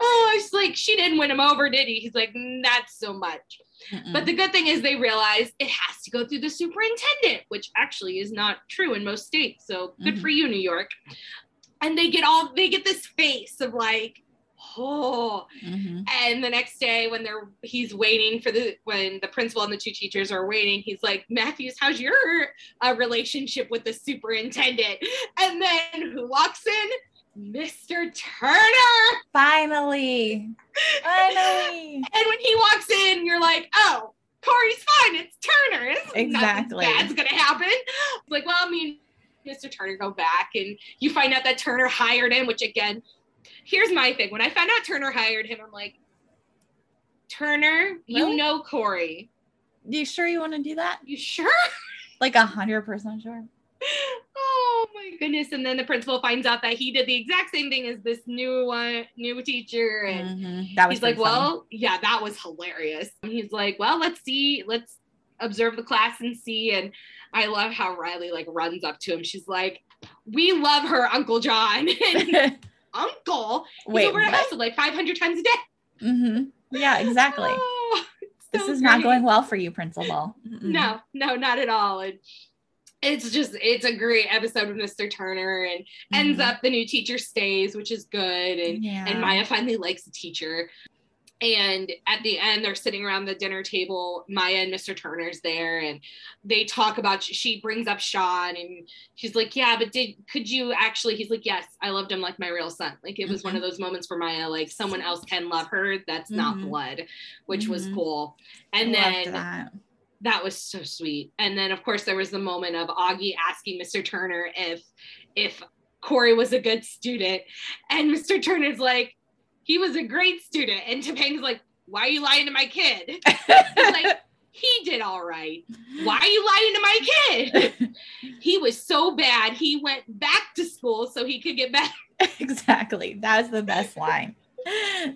oh, it's like she didn't win him over, did he? He's like, not so much. Mm-mm. But the good thing is they realize it has to go through the superintendent, which actually is not true in most states. So good Mhm. for you, New York. And they get all they get this face of like, oh. Mhm. And the next day when they're he's waiting for the when the principal and the two teachers are waiting, he's like, Matthews, how's your uh, relationship with the superintendent? And then who walks in? Mr. Turner. Finally, finally. And when he walks in, you're like, oh, Corey's fine. It's Turner. It's Exactly. That's gonna happen. It's like, well, I mean, Mr. Turner go back, and you find out that Turner hired him. Which again, here's my thing. When I found out Turner hired him, I'm like, Turner, you know Corey. You sure you want to do that? You sure? Like a hundred percent sure. Oh my goodness! And then the principal finds out that he did the exact same thing as this new one, new teacher, and Mhm. That was he's like, funny. well, yeah, that was hilarious. And he's like, well, let's see, let's observe the class and see. And I love how Riley like runs up to him. She's like, we love her, Uncle John. And Uncle, he's Wait, over at house like 500 times a day. Mm-hmm. Yeah, exactly. Oh, it's this so is not going well for you, Principal. Mm-mm. No, no, not at all. And it's just, it's a great episode of Mr. Turner and ends Mhm. up the new teacher stays, which is good. And Yeah. and Maya finally likes the teacher. And at the end, they're sitting around the dinner table. Maya and Mr. Turner's there, and they talk about. She brings up Sean, and she's like, "Yeah, but did could you actually?" He's like, "Yes, I loved him like my real son. Like it was one of those moments for Maya, like someone else can love her. That's not Mhm. blood, which was Mhm. cool." And I then that. that was so sweet. And then of course there was the moment of Augie asking Mr. Turner if if Corey was a good student. And Mr. Turner's like, he was a great student. And Topanga's like, why are you lying to my kid? Like, he did all right. Why are you lying to my kid? He was so bad. He went back to school so he could get better. exactly. That's the best line.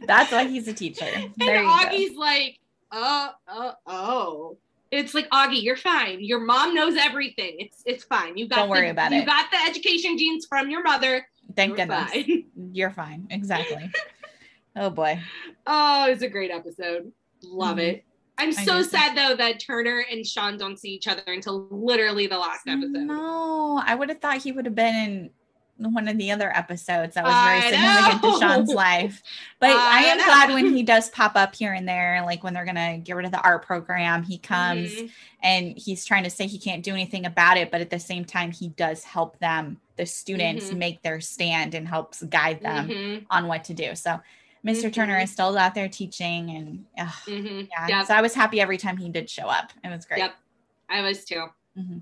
That's why he's a teacher. And There you go. Augie's like, oh, oh, oh. It's like Augie, you're fine. Your mom knows everything. It's it's fine. You got Don't worry the, about you it. You got the education genes from your mother. Thank You're goodness. fine. You're fine. Exactly. Oh boy. Oh, it's a great episode. Love Mhm. it. I'm so sad though that Turner and Sean don't see each other until literally the last episode. No, I would have thought he would have been in one of the other episodes that was very I significant to. Sean's life. But I, I am know. glad when he does pop up here and there, like when they're gonna get rid of the art program, he comes Mhm. and he's trying to say he can't do anything about it, but at the same time, he does help them, the students, Mhm. make their stand and helps guide them Mhm. on what to do. So mister Turner Mhm. is still out there teaching and ugh, Mhm. yeah. Yep. So I was happy every time he did show up. It was great. Yep. I was too. Mhm.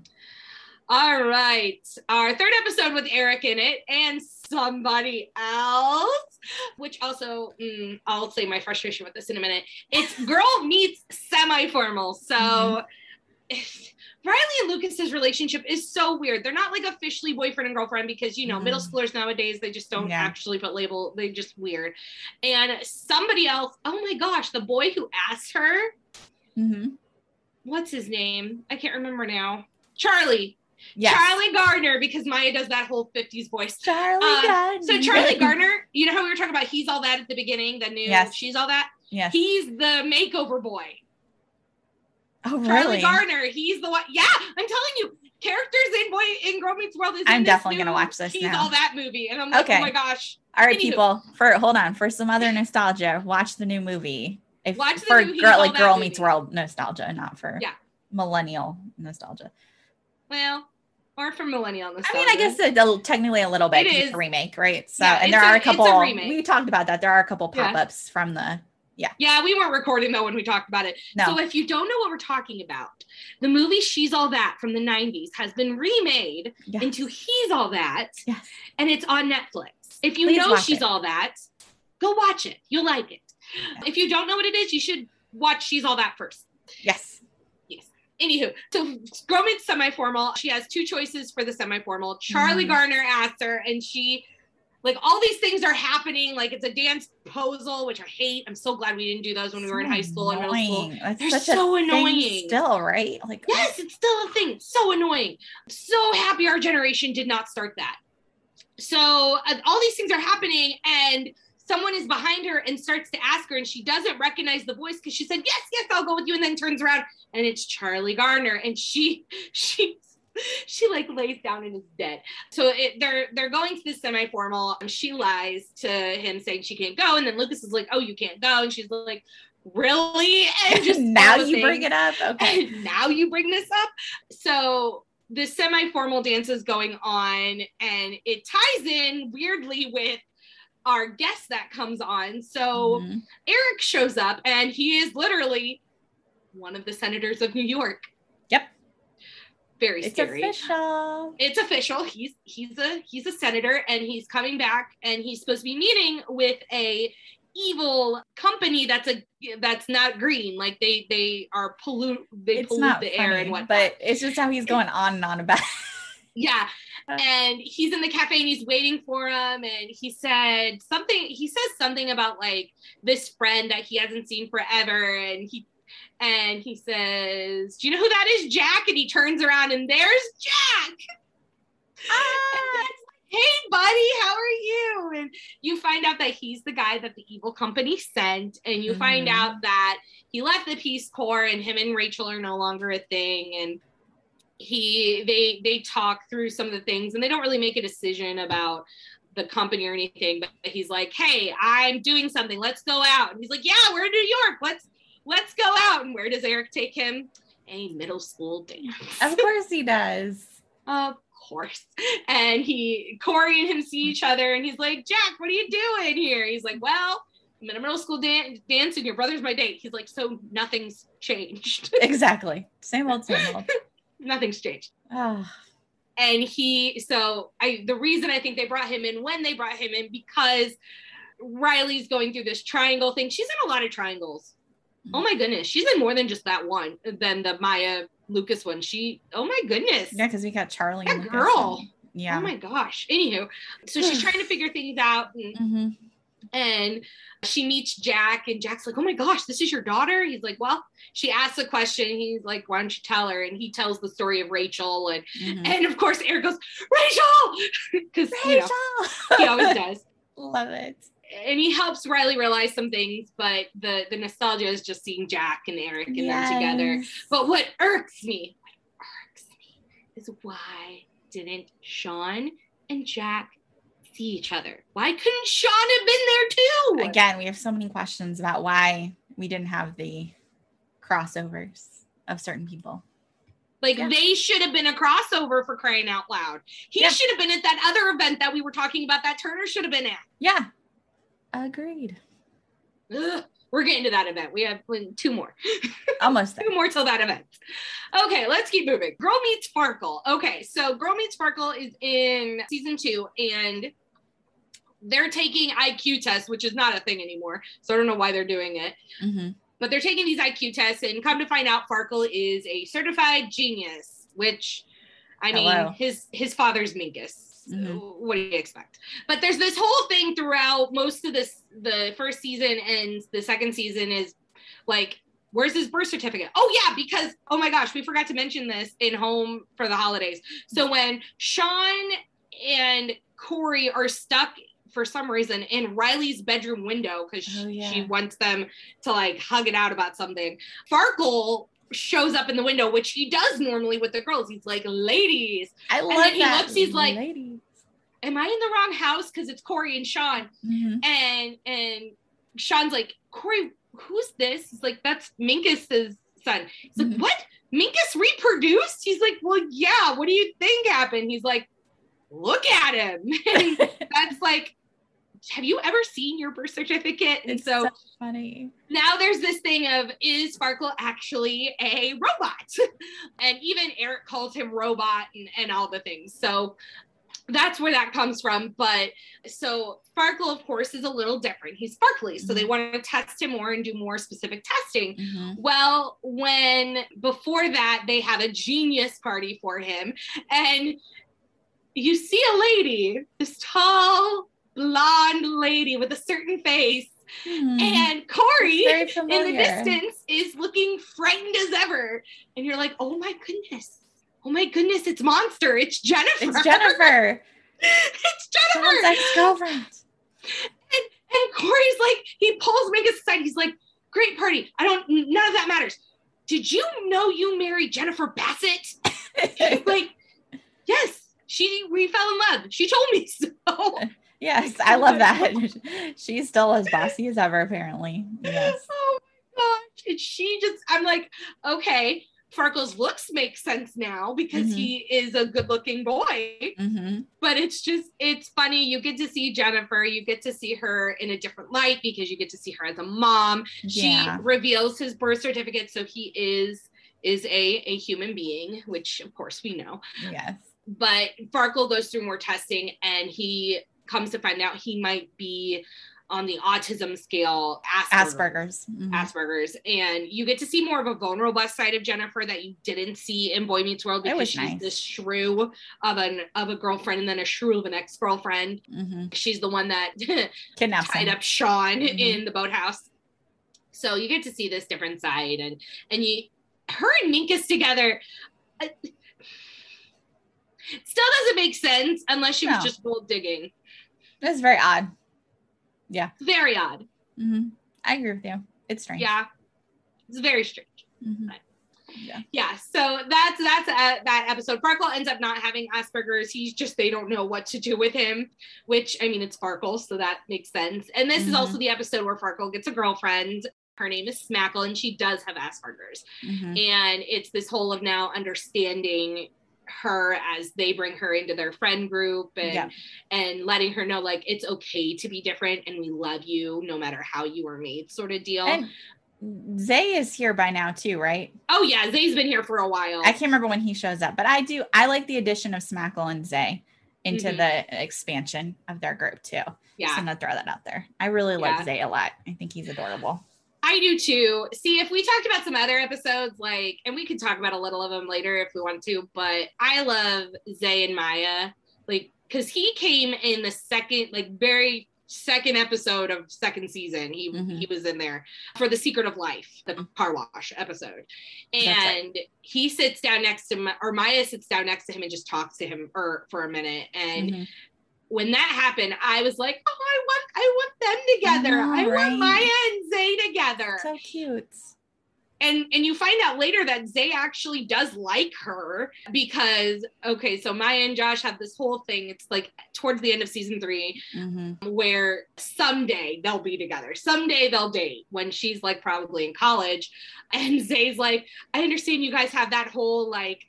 All right. Our third episode with Eric in it and somebody else, which also, mm, I'll say my frustration with this in a minute. It's girl meets semi formal. So Riley and Lucas's relationship is so weird. They're not like officially boyfriend and girlfriend because you know middle Mhm. schoolers nowadays they just don't Yeah. actually put label. They just weird. And somebody else. Oh my gosh, the boy who asked her, hmm what's his name? I can't remember now. Charlie. Yes. Charlie Gardner because Maya does that whole 50s voice. Charlie Uh, Gardner. So Charlie Gardner, you know how we were talking about he's all that at the beginning, the new Yes. she's all that. Yes. He's the makeover boy. Oh, Charlie really? Gardner. He's the one. Yeah, I'm telling you, characters in Boy in Girl Meets World is. I'm in definitely gonna watch this He's now. all that movie, and I'm like, Okay. oh my gosh, All right, Anywho. people. For hold on, for some other nostalgia, watch the new movie. If Watch the for new girl like Girl movie. Meets World nostalgia, not for Yeah. millennial nostalgia. well, or for millennial. Nostalgia. I mean, I guess a, a- technically a little bit. It it's a remake, right? So, Yeah, and there a- are a it's a couple. we talked about that. There are a couple pop-ups from the. Yeah, Yeah, we weren't recording though when we talked about it. No, So if you don't know what we're talking about, the movie She's All That from the 90s has been remade Yes. into He's All That, Yes. and it's on Netflix. If you Please know She's it. All That, go watch it. You'll like it. If you don't know what it is, you should watch She's All That first. Yes. Yes. Anywho, so Girl Meets semi-formal. She has two choices for the semi-formal. Charlie Mhm. Garner asks her, and she like all these things are happening. Like it's a dance proposal, which I hate. I'm so glad we didn't do those when we were in high school and middle school. That's They're so annoying. Still, right? Like Yes, it's still a thing. So annoying. So happy our generation did not start that. So uh, all these things are happening, and someone is behind her and starts to ask her, and she doesn't recognize the voice because she said, "Yes, yes, I'll go with you," and then turns around and it's Charlie Garner, and she she she like lays down and is dead. So it, they're they're going to this semi-formal. and She lies to him saying she can't go, and then Lucas is like, "Oh, you can't go," and she's like, "Really?" And just now the you bring it up. Okay. And now you bring this up. So the semi-formal dance is going on, and it ties in weirdly with our guest that comes on. So Mhm. Eric shows up, and he is literally one of the senators of New York. Yep. Very It's scary. official. It's official. He's he's a he's a senator, and he's coming back, and he's supposed to be meeting with a evil company that's a that's not green. Like they they are pollute they It's pollute the air and whatnot. but it's just how he's going on and on about. it. Yeah. Uh. And he's in the cafe and he's waiting for him. And he said something, he says something about like this friend that he hasn't seen forever. And he, and he says, Do you know who that is? Jack. And he turns around and there's Jack. Like, Hey, buddy, how are you? And you find out that he's the guy that the evil company sent. And you find Mhm. out that he left the Peace Corps and him and Rachel are no longer a thing. And he they they talk through some of the things and they don't really make a decision about the company or anything but he's like hey i'm doing something let's go out and he's like yeah we're in new york let's let's go out. And where does eric take him? A middle school dance. Of course he does. of course. And he corey and him see each other and he's like jack what are you doing here? He's like well i'm in a middle school dan- dance and your brother's my date. He's like so nothing's changed. Exactly. Same old, same old. nothing's changed. Oh, and he so i the reason i think they brought him in when they brought him in because riley's going through this triangle thing. She's in a lot of triangles oh my goodness she's in more than just that one than the maya lucas one she oh my goodness yeah, because we got Charlie. that girl and- yeah. oh my gosh anywho so she's trying to figure things out and, hmm and she meets jack and jack's like oh my gosh this is your daughter he's like well she asks a question he's like why don't you tell her and he tells the story of rachel and Mhm. and of course eric goes rachel because you know, Rachel. he always does. Love it. And he helps Riley realize some things, but the the nostalgia is just seeing Jack and Eric and them together. But what irks me, what irks me, is why didn't Sean and Jack see each other? Why couldn't Sean have been there too? Again, we have so many questions about why we didn't have the crossovers of certain people. Like Yeah. they should have been a crossover for crying out loud. He Yeah. should have been at that other event that we were talking about that Turner should have been at. Yeah. Agreed. Ugh. We're getting to that event. We have two more. Almost two more till that event. Okay, let's keep moving. Girl Meets Farkle. Okay, so Girl Meets Farkle is in season two, and they're taking IQ tests, which is not a thing anymore. So I don't know why they're doing it. hmm but they're taking these IQ tests and come to find out Farkle is a certified genius, which I mean Hello. his his father's Minkus. Mhm. What do you expect? But there's this whole thing throughout most of this the first season and the second season is like where's his birth certificate? Oh yeah, because oh my gosh, we forgot to mention this in home for the holidays. So when Sean and Corey are stuck for some reason in Riley's bedroom window because Oh, yeah. she wants them to like hug it out about something. Farkle shows up in the window, which he does normally with the girls. He's like, ladies, I love then he that. looks, he's like- ladies. am I in the wrong house? Because it's Corey and Sean. Mhm. And and Sean's like, Corey, who's this? He's like, that's Minkus's son. He's like, Mhm. what? Minkus reproduced? He's like, well, yeah. What do you think happened? He's like, look at him. And that's like, have you ever seen your birth certificate? And It's so so funny. now there's this thing of is Farkle actually a robot? and even Eric calls him robot and, and all the things. So that's where that comes from. But so Farkle, of course, is a little different. He's sparkly. So they want to test him more and do more specific testing. Mhm. Well, when before that, they have a genius party for him, and you see a lady, this tall, blonde lady with a certain face, Mhm. and Corey in the distance is looking frightened as ever. And you're like, oh my goodness. Oh my goodness, it's Monster. It's Jennifer. It's Jennifer, it's Jennifer. ex-girlfriend. And, and Corey's like, he pulls Minkus aside. He's like, great party. I don't, none of that matters. Did you know you married Jennifer Bassett? like, yes, she, we fell in love. She told me so. yes, I love that. She's still as bossy as ever, apparently. Yes. Oh my gosh. And she just, I'm like, okay, Farkle's looks make sense now because Mhm. he is a good looking boy. hmm But it's just, it's funny. You get to see Jennifer, you get to see her in a different light because you get to see her as a mom. She Yeah. reveals his birth certificate. So he is is a, a human being, which of course we know. Yes. But Farkle goes through more testing and he comes to find out he might be on the autism scale Asperger's. Asperger's. Mhm. Asperger's, and you get to see more of a vulnerable side of Jennifer that you didn't see in Boy Meets World because was she's nice. this shrew of an of a girlfriend and then a shrew of an ex girlfriend. Mhm. She's the one that Kidnaps tied him. up Sean Mhm. in the boathouse. So you get to see this different side, and and you, her and Minkus together. uh, Still doesn't make sense unless she was just gold digging. It's very odd. Yeah. Very odd. hmm I agree with you. It's strange. Yeah, it's very strange. Mhm. yeah so that's that's uh, that episode farkle ends up not having asperger's he's just they don't know what to do with him which i mean it's farkle so that makes sense and this is Mhm. also the episode where farkle gets a girlfriend her name is smackle and she does have asperger's Mhm. and it's this whole of now understanding her as they bring her into their friend group and Yeah. and letting her know like it's okay to be different and we love you no matter how you were made sort of deal And Zay is here by now too, right? oh yeah zay's been here for a while I can't remember when he shows up, but I do. I like the addition of Smackle and Zay into Mhm. the expansion of their group too. So yeah I'm gonna throw that out there. I really like Zay a lot. I think he's adorable. I do too. See, if we talked about some other episodes, like, and we could talk about a little of them later if we want to, but I love Zay and Maya, like, because he came in the second, like, very second episode of second season. He Mhm. he was in there for the Secret of Life, the car wash episode, That's right. and he sits down next to Ma- or Maya sits down next to him and just talks to him or for a minute, and Mhm. When that happened, I was like, oh, I want, I want them together. know, I, right? want Maya and Zay together. So cute. and and you find out later that Zay actually does like her because okay, so Maya and Josh have this whole thing. It's like towards the end of season three hmm where someday they'll be together. Someday they'll date when she's like probably in college. And Zay's like, I understand you guys have that whole like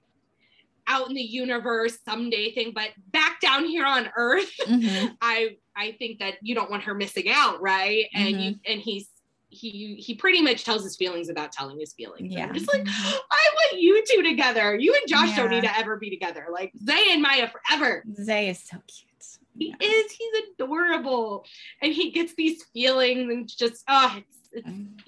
out in the universe someday thing, but back down here on Earth, hmm I I think that you don't want her missing out, right? And you Mm-hmm. and he's he he pretty much tells his feelings without telling his feelings. Yeah. Just like, Mhm. I want you two together. You and Josh don't need to ever be together. Like Zay and Maya forever. Zay is so cute. He Yeah. is, he's adorable. And he gets these feelings and just oh it's it's Mm.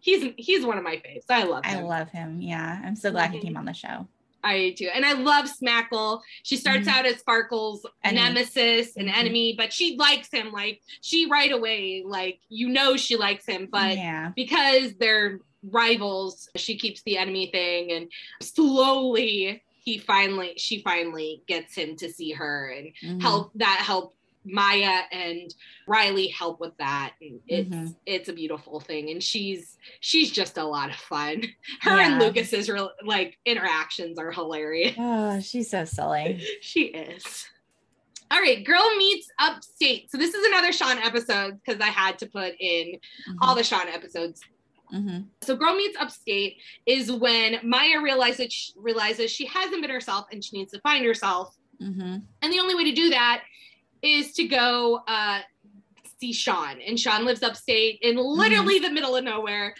he's he's one of my faves. I love I him. love him. Yeah. I'm so glad he Mhm. came on the show. I do. And I love Smackle. She starts Mhm. out as Farkle's Enemy. nemesis and Mhm. enemy, but she likes him. Like she right away, like you know she likes him, but yeah. because they're rivals, she keeps the enemy thing and slowly he finally she finally gets him to see her and Mhm. help that help Maya and Riley help with that. And it's Mhm. it's a beautiful thing. And she's she's just a lot of fun. Her Yeah. and Lucas's real like interactions are hilarious. Oh, she's so silly. she is. All right, Girl Meets Upstate. So this is another Sean episode because I had to put in all the Sean episodes. Mhm. So Girl Meets Upstate is when Maya realizes she, realizes she hasn't been herself and she needs to find herself. Mhm. And the only way to do that is to go uh, see Sean. And Sean lives upstate in literally the middle of nowhere.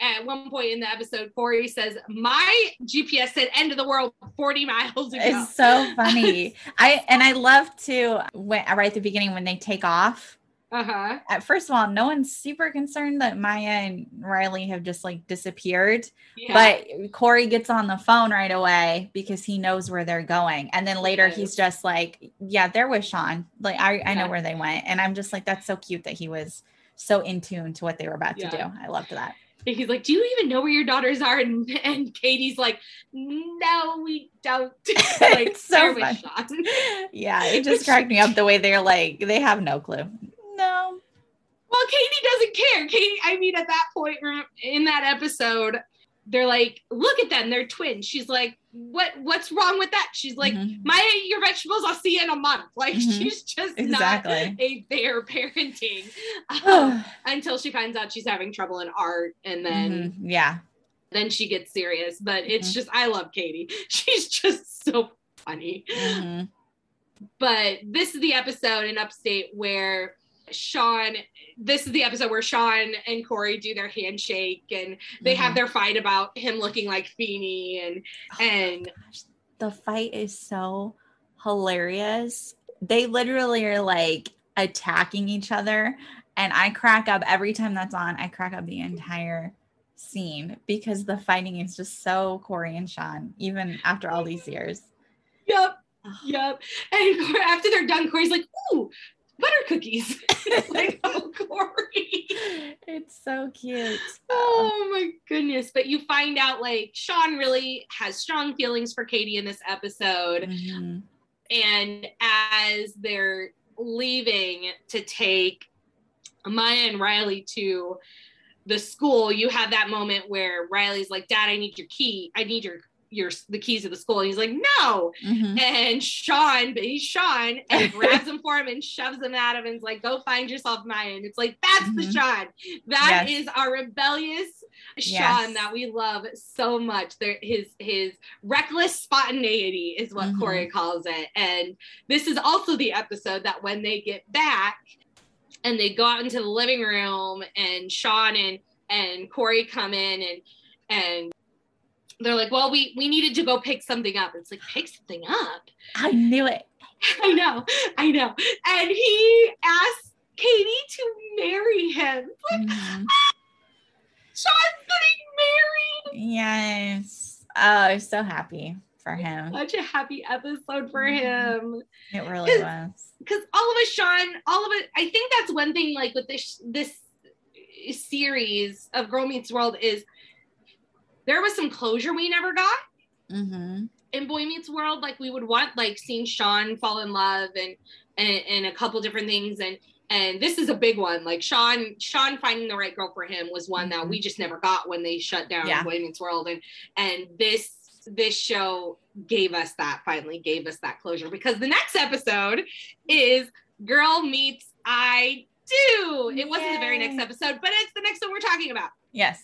At one point in the episode, Corey says, My GPS said end of the world 40 miles ago. It's so funny. I and I love to when right at the beginning when they take off. Uh-huh. At first of all, no one's super concerned that Maya and Riley have just like disappeared. Yeah. But Corey gets on the phone right away because he knows where they're going. And then later he's just like, Yeah, they're with Sean. Like I, I know where they went. And I'm just like, that's so cute that he was so in tune to what they were about to do. I loved that. he's like, Do you even know where your daughters are? And, and Katie's like, No, we don't. like, It's so "They're with funny. Sean." Yeah, it just cracked me up the way they're like, they have no clue. No. Well, Katie doesn't care. Katie, I mean, at that point in that episode, they're like, "Look at them, they're twins." She's like, "What? What's wrong with that?" She's like, Mhm. "My, your vegetables, I'll see you in a month." Like Mhm. she's just Exactly. not a fair parenting um, until she finds out she's having trouble in art, and then Mhm. Yeah. then she gets serious. But it's Mhm. just, I love Katie. She's just so funny Mhm. but this is the episode in Upstate where Sean, this is the episode where Sean and Corey do their handshake and they have Mhm. their fight about him looking like Feeney and and the fight is so hilarious. They literally are like attacking each other. And I crack up every time that's on. I crack up the entire scene because the fighting is just so Corey and Sean, even after all these years. yep, yep. And after they're done, Corey's like, "Ooh, butter cookies!" It's like, oh, Corey. It's so cute. Oh my goodness. But you find out like Sean really has strong feelings for Katie in this episode. Mhm. and as they're leaving to take Maya and Riley to the school, you have that moment where Riley's like, "Dad, I need your key. I need your your the keys of the school." And he's like, "No." Mhm. And Sean, but he's Sean, and grabs them for him and shoves them at him and is like, "Go find yourself, Maya." And it's like that's the Mhm. Sean. That is Yes. our rebellious Sean that we love so much. There, his his reckless spontaneity is what Mhm. Corey calls it. And this is also the episode that when they get back and they go out into the living room and Sean and and Corey come in and and they're like, well, we we needed to go pick something up. It's like pick something up. I knew it. I know, I know. And he asked Katie to marry him. Mhm. Sean's getting married. Yes. Oh, I'm so happy for him. Such a happy episode for Mhm. him. It really was. Because all of us, Sean, all of it. I think that's one thing. Like with this this series of Girl Meets World is there was some closure we never got Mm-hmm. in Boy Meets World. Like we would want like seeing Sean fall in love and and, and a couple different things and. And this is a big one. Like Sean, Sean finding the right girl for him was one that we just never got when they shut down Yeah. Boy Meets World. And and this this show gave us that finally gave us that closure because the next episode is Girl Meets I Do. It wasn't the very next episode, but it's the next one we're talking about. Yes.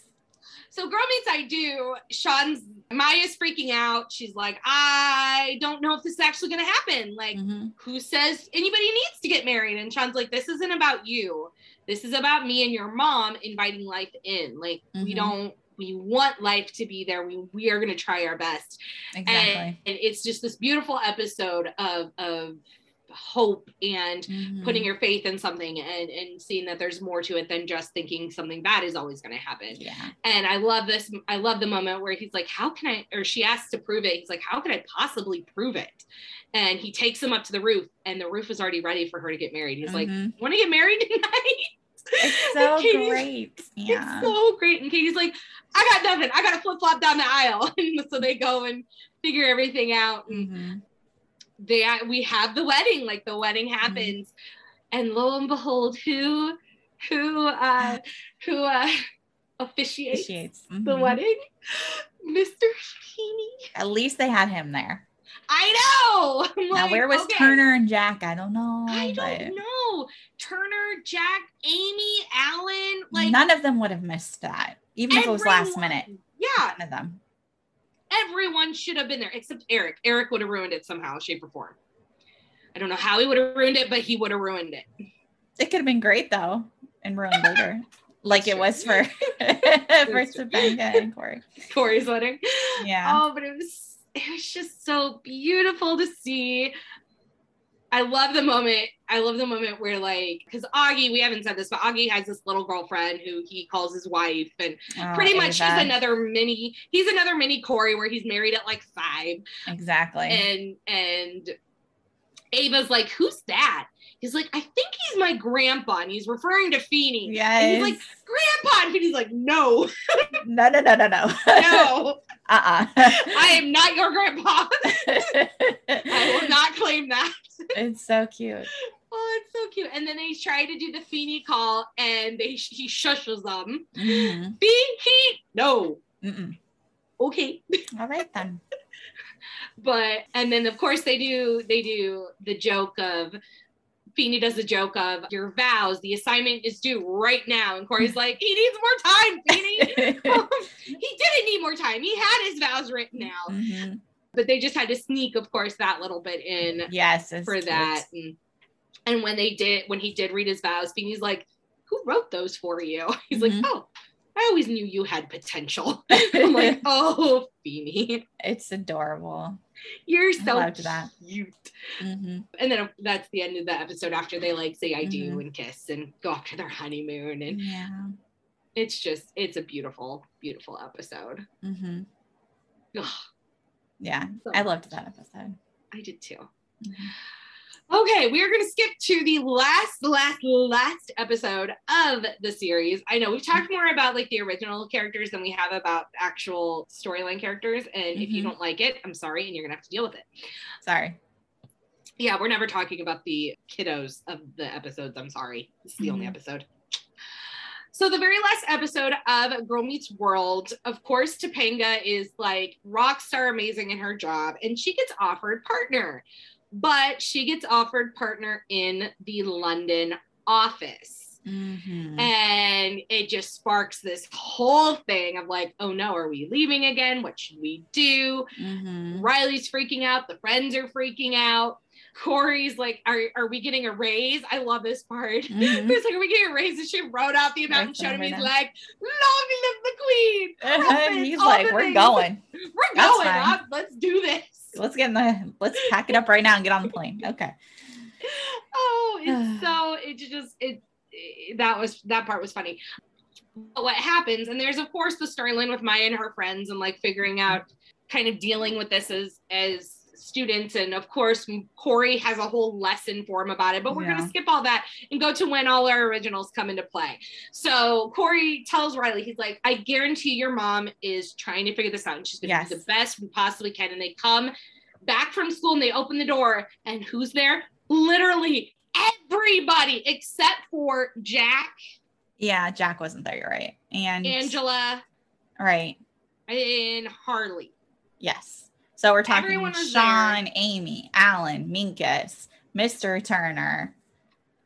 So Girl Meets I Do, Sean's Maya's freaking out. She's like, I don't know if this is actually gonna happen. Like, Mhm. who says anybody needs to get married? And Sean's like, this isn't about you. This is about me and your mom inviting life in. Like, we Mhm. don't we want life to be there. We we are gonna try our best. Exactly. And, and it's just this beautiful episode of of hope and Mhm. putting your faith in something and and seeing that there's more to it than just thinking something bad is always going to happen yeah. and i love this i love the moment where he's like how can i or she asks to prove it he's like how could i possibly prove it and he takes him up to the roof and the roof is already ready for her to get married he's like Mhm. want to get married tonight It's so great. Yeah. it's so great. And Katie's like, I got nothing. I got to flip flop down the aisle. And so they go and figure everything out. And Mhm. They we have the wedding. Like the wedding happens, and lo and behold, who who uh who uh officiates Appreciates. the Mhm. wedding? Mr. Feeney. At least they had him there. I know. Now, where was okay. Turner and Jack? I don't know. I but don't know. Turner, Jack, Amy, Alan, like none of them would have missed that, even if it was last minute. Yeah, None of them. Everyone should have been there except Eric. Eric would have ruined it somehow, shape, or form. I don't know how he would have ruined it, but he would have ruined it. It could have been great though, and ruined later, like it was for for. Topanga and Corey. Corey's wedding. Yeah. Oh, but it was it was just so beautiful to see. I love the moment. I love the moment where like because Augie, we haven't said this, but Augie has this little girlfriend who he calls his wife, and Oh, pretty much Ava. he's another mini. He's another mini Corey where he's married at like five, Exactly. and and Ava's like, "Who's that?" He's like, "I think he's my grandpa," and he's referring to Feeney. And yes. he's like, "Grandpa," and Feeney's like, "No, no, no, no, no, no. no, uh-uh. I am not your grandpa. I will not claim that." it's so cute. Oh, it's so cute. And then they try to do the Feeney call, and they he shushes them. Mhm. Feeney, no, Mm-mm. okay. All right then. but and then of course they do they do the joke of Feeney does the joke of your vows, the assignment is due right now. And Corey's like, he needs more time, Feeney. he didn't need more time. He had his vows written out. Mhm. But they just had to sneak, of course, that little bit in Yes, for cute. that. And, and when they did, when he did read his vows, Feeney's like, who wrote those for you? He's Mhm. like, oh, I always knew you had potential. I'm like, oh, Feeney, it's adorable. you're so loved that. cute. hmm and then that's the end of the episode after they like say I do Mhm. and kiss and go off to their honeymoon and Yeah. it's just it's a beautiful beautiful episode hmm Yeah. So I loved that episode. I did too Mhm. Okay we are going to skip to the last last last episode of the series I know we've talked more about like the original characters than we have about actual storyline characters and if you Mhm. don't like it I'm sorry and you're gonna have to deal with it Sorry. yeah, we're never talking about the kiddos of the episodes. I'm sorry. This is the only Mhm. episode. So the very last episode of Girl Meets World, of course, Topanga is like rock star amazing in her job, and she gets offered partner, but she gets offered partner in the London office. Mm-hmm. And it just sparks this whole thing of like, oh no, are we leaving again? What should we do? hmm Riley's freaking out. The friends are freaking out. Corey's like, are, are we getting a raise? I love this part. Mhm. He's like, are we getting a raise? And she wrote out the amount and showed him. He's now. like, long live the queen. He's like, we're things. going. We're That's going. Let's do this. Let's get in the let's pack it up right now and get on the plane. Okay. Oh, it's so, it just, it, it- that was, that part was funny. But what happens, and there's of course the storyline with Maya and her friends and like figuring out kind of dealing with this as, as, students and of course corey has a whole lesson for him about it but we're going to skip all that and go to when all our originals come into play so corey tells riley he's like i guarantee your mom is trying to figure this out and she's going to Yes. do the best we possibly can and they come back from school and they open the door and who's there literally everybody except for jack Yeah, Jack wasn't there, you're right. And angela Right. and harley Yes. So we're talking Everyone Sean, Amy, Alan, Minkus, Mr. Turner,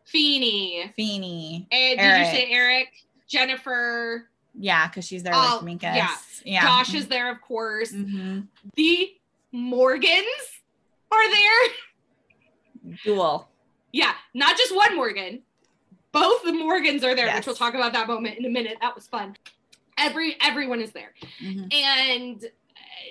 feeney Feeny. and did Eric. you say eric jennifer Yeah, because she's there Oh, with Minkus. yeah. Yeah. josh is there of course hmm the morgans are there Dual. yeah not just one morgan both the morgans are there Yes. which we'll talk about that moment in a minute that was fun every everyone is there Mhm. and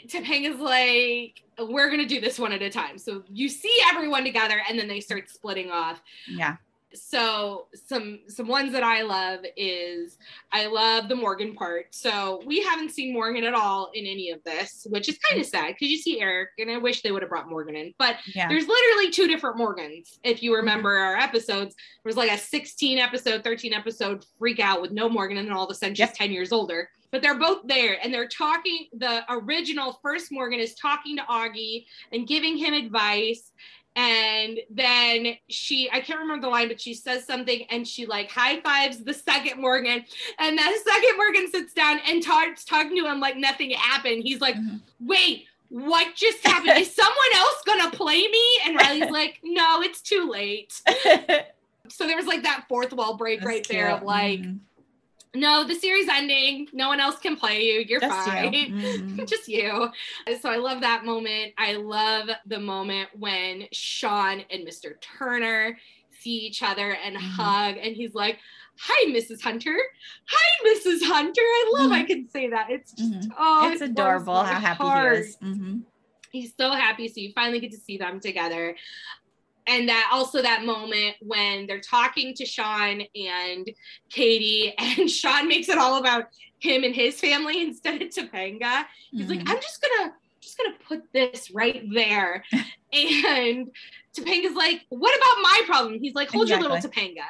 Topanga's like, we're gonna do this one at a time. So you see everyone together, and then they start splitting off. Yeah. So some some ones that I love is I love the Morgan part. So we haven't seen Morgan at all in any of this, which is kind of sad because you see Eric, and I wish they would have brought Morgan in. But Yeah. there's literally two different Morgans. If you remember mm-hmm. our episodes, there was like a 16 episode, 13 episode freak out with no Morgan, and then all of a sudden she's Yep. 10 years older. But they're both there and they're talking. The original first Morgan is talking to Augie and giving him advice. And then she, I can't remember the line, but she says something and she like high fives the second Morgan. And that second Morgan sits down and starts talking to him like nothing happened. He's like, Mhm. wait, what just happened? Is someone else gonna play me? And Riley's like, no, it's too late. So there was like that fourth wall break That's right there of cute. like, Mhm. No, the series ending. No one else can play you. You're Just you. fine. Mhm. Just you. So I love that moment. I love the moment when Sean and Mr. Turner see each other and Mhm. hug, and he's like, Hi, Mrs. Hunter. Hi, Mrs. Hunter. I love I can say that. It's just Mhm. oh, it's it adorable how happy heart he is. Mhm. he's so happy so you finally get to see them together and that also that moment when they're talking to sean and katie and sean makes it all about him and his family instead of topanga. He's like Mhm. i'm just gonna just gonna put this right there. And topanga's like what about my problem? He's like hold your little topanga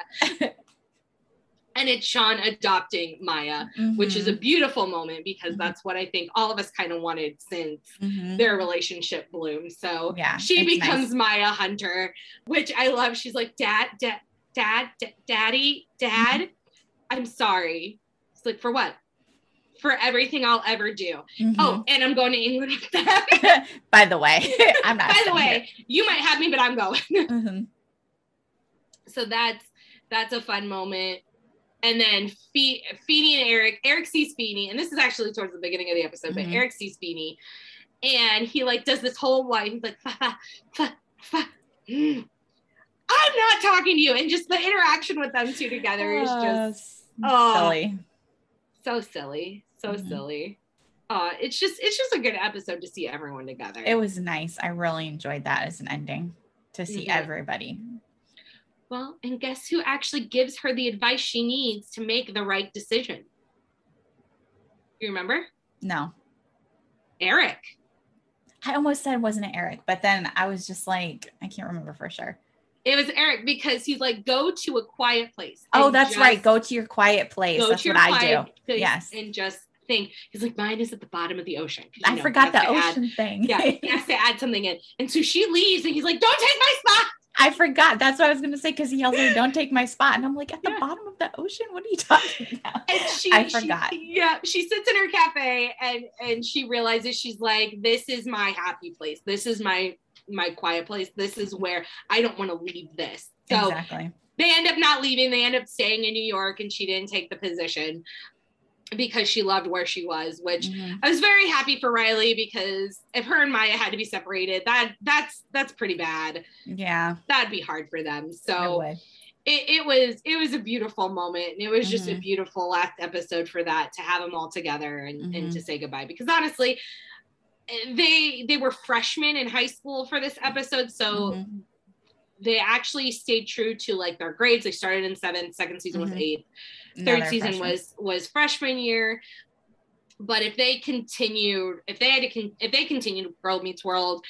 and it's sean adopting maya which is a beautiful moment because Mhm. that's what i think all of us kind of wanted since Mhm. their relationship blooms. So Yeah, she becomes Maya Hunter, which I love. She's like, Dad, dad, dad, da- daddy, dad, Mm-hmm. I'm sorry. It's like, for what? For everything I'll ever do. Mhm. Oh, and I'm going to England with them. by the way, I'm not. By the way, you might have me, but I'm going. here. So that's that's a fun moment. And then Fe- Feeny and Eric, Eric sees Feeny, and this is actually towards the beginning of the episode, Mhm. but Eric sees Feeny, and he like does this whole line. He's like, fa, fa, fa, mm. I'm not talking to you, and just the interaction with them two together is Oh, just s- oh. silly. so silly, so Mhm. silly. Uh, it's just it's just a good episode to see everyone together. It was nice. I really enjoyed that as an ending to see Mhm. everybody. Well, and guess who actually gives her the advice she needs to make the right decision? You remember? No, Eric. I almost said wasn't it Eric, but then I was just like, I can't remember for sure. It was Eric because he's like, go to a quiet place. Oh, that's right. Go to your quiet place. That's what I do. Yes. And just think. He's like, mine is at the bottom of the ocean. I know, forgot he the to add- ocean thing. yeah, he has to add something in. And so she leaves and he's like, don't take my spot. I forgot. That's what I was gonna say because he yells, at her, "Don't take my spot," and I'm like, "At the Yeah. bottom of the ocean? What are you talking about?" And she, I she- forgot. yeah, she sits in her cafe and and she realizes she's like, this is my happy place. This is my my quiet place. This is where I don't want to leave this. So exactly. they end up not leaving. They end up staying in New York, and she didn't take the position because she loved where she was. Which Mhm. I was very happy for Riley because if her and Maya had to be separated, that that's that's pretty bad. Yeah, That'd be hard for them. So it, it was it was a beautiful moment and it was just a Mhm. beautiful last episode for that to have them all together and, and Mhm. to say goodbye because honestly they they were freshmen in high school for this episode so Mhm. they actually stayed true to like their grades they started in seventh second season was eighth third season freshmen. was was freshman year but if they continued if they had to con- if they continued girl meets world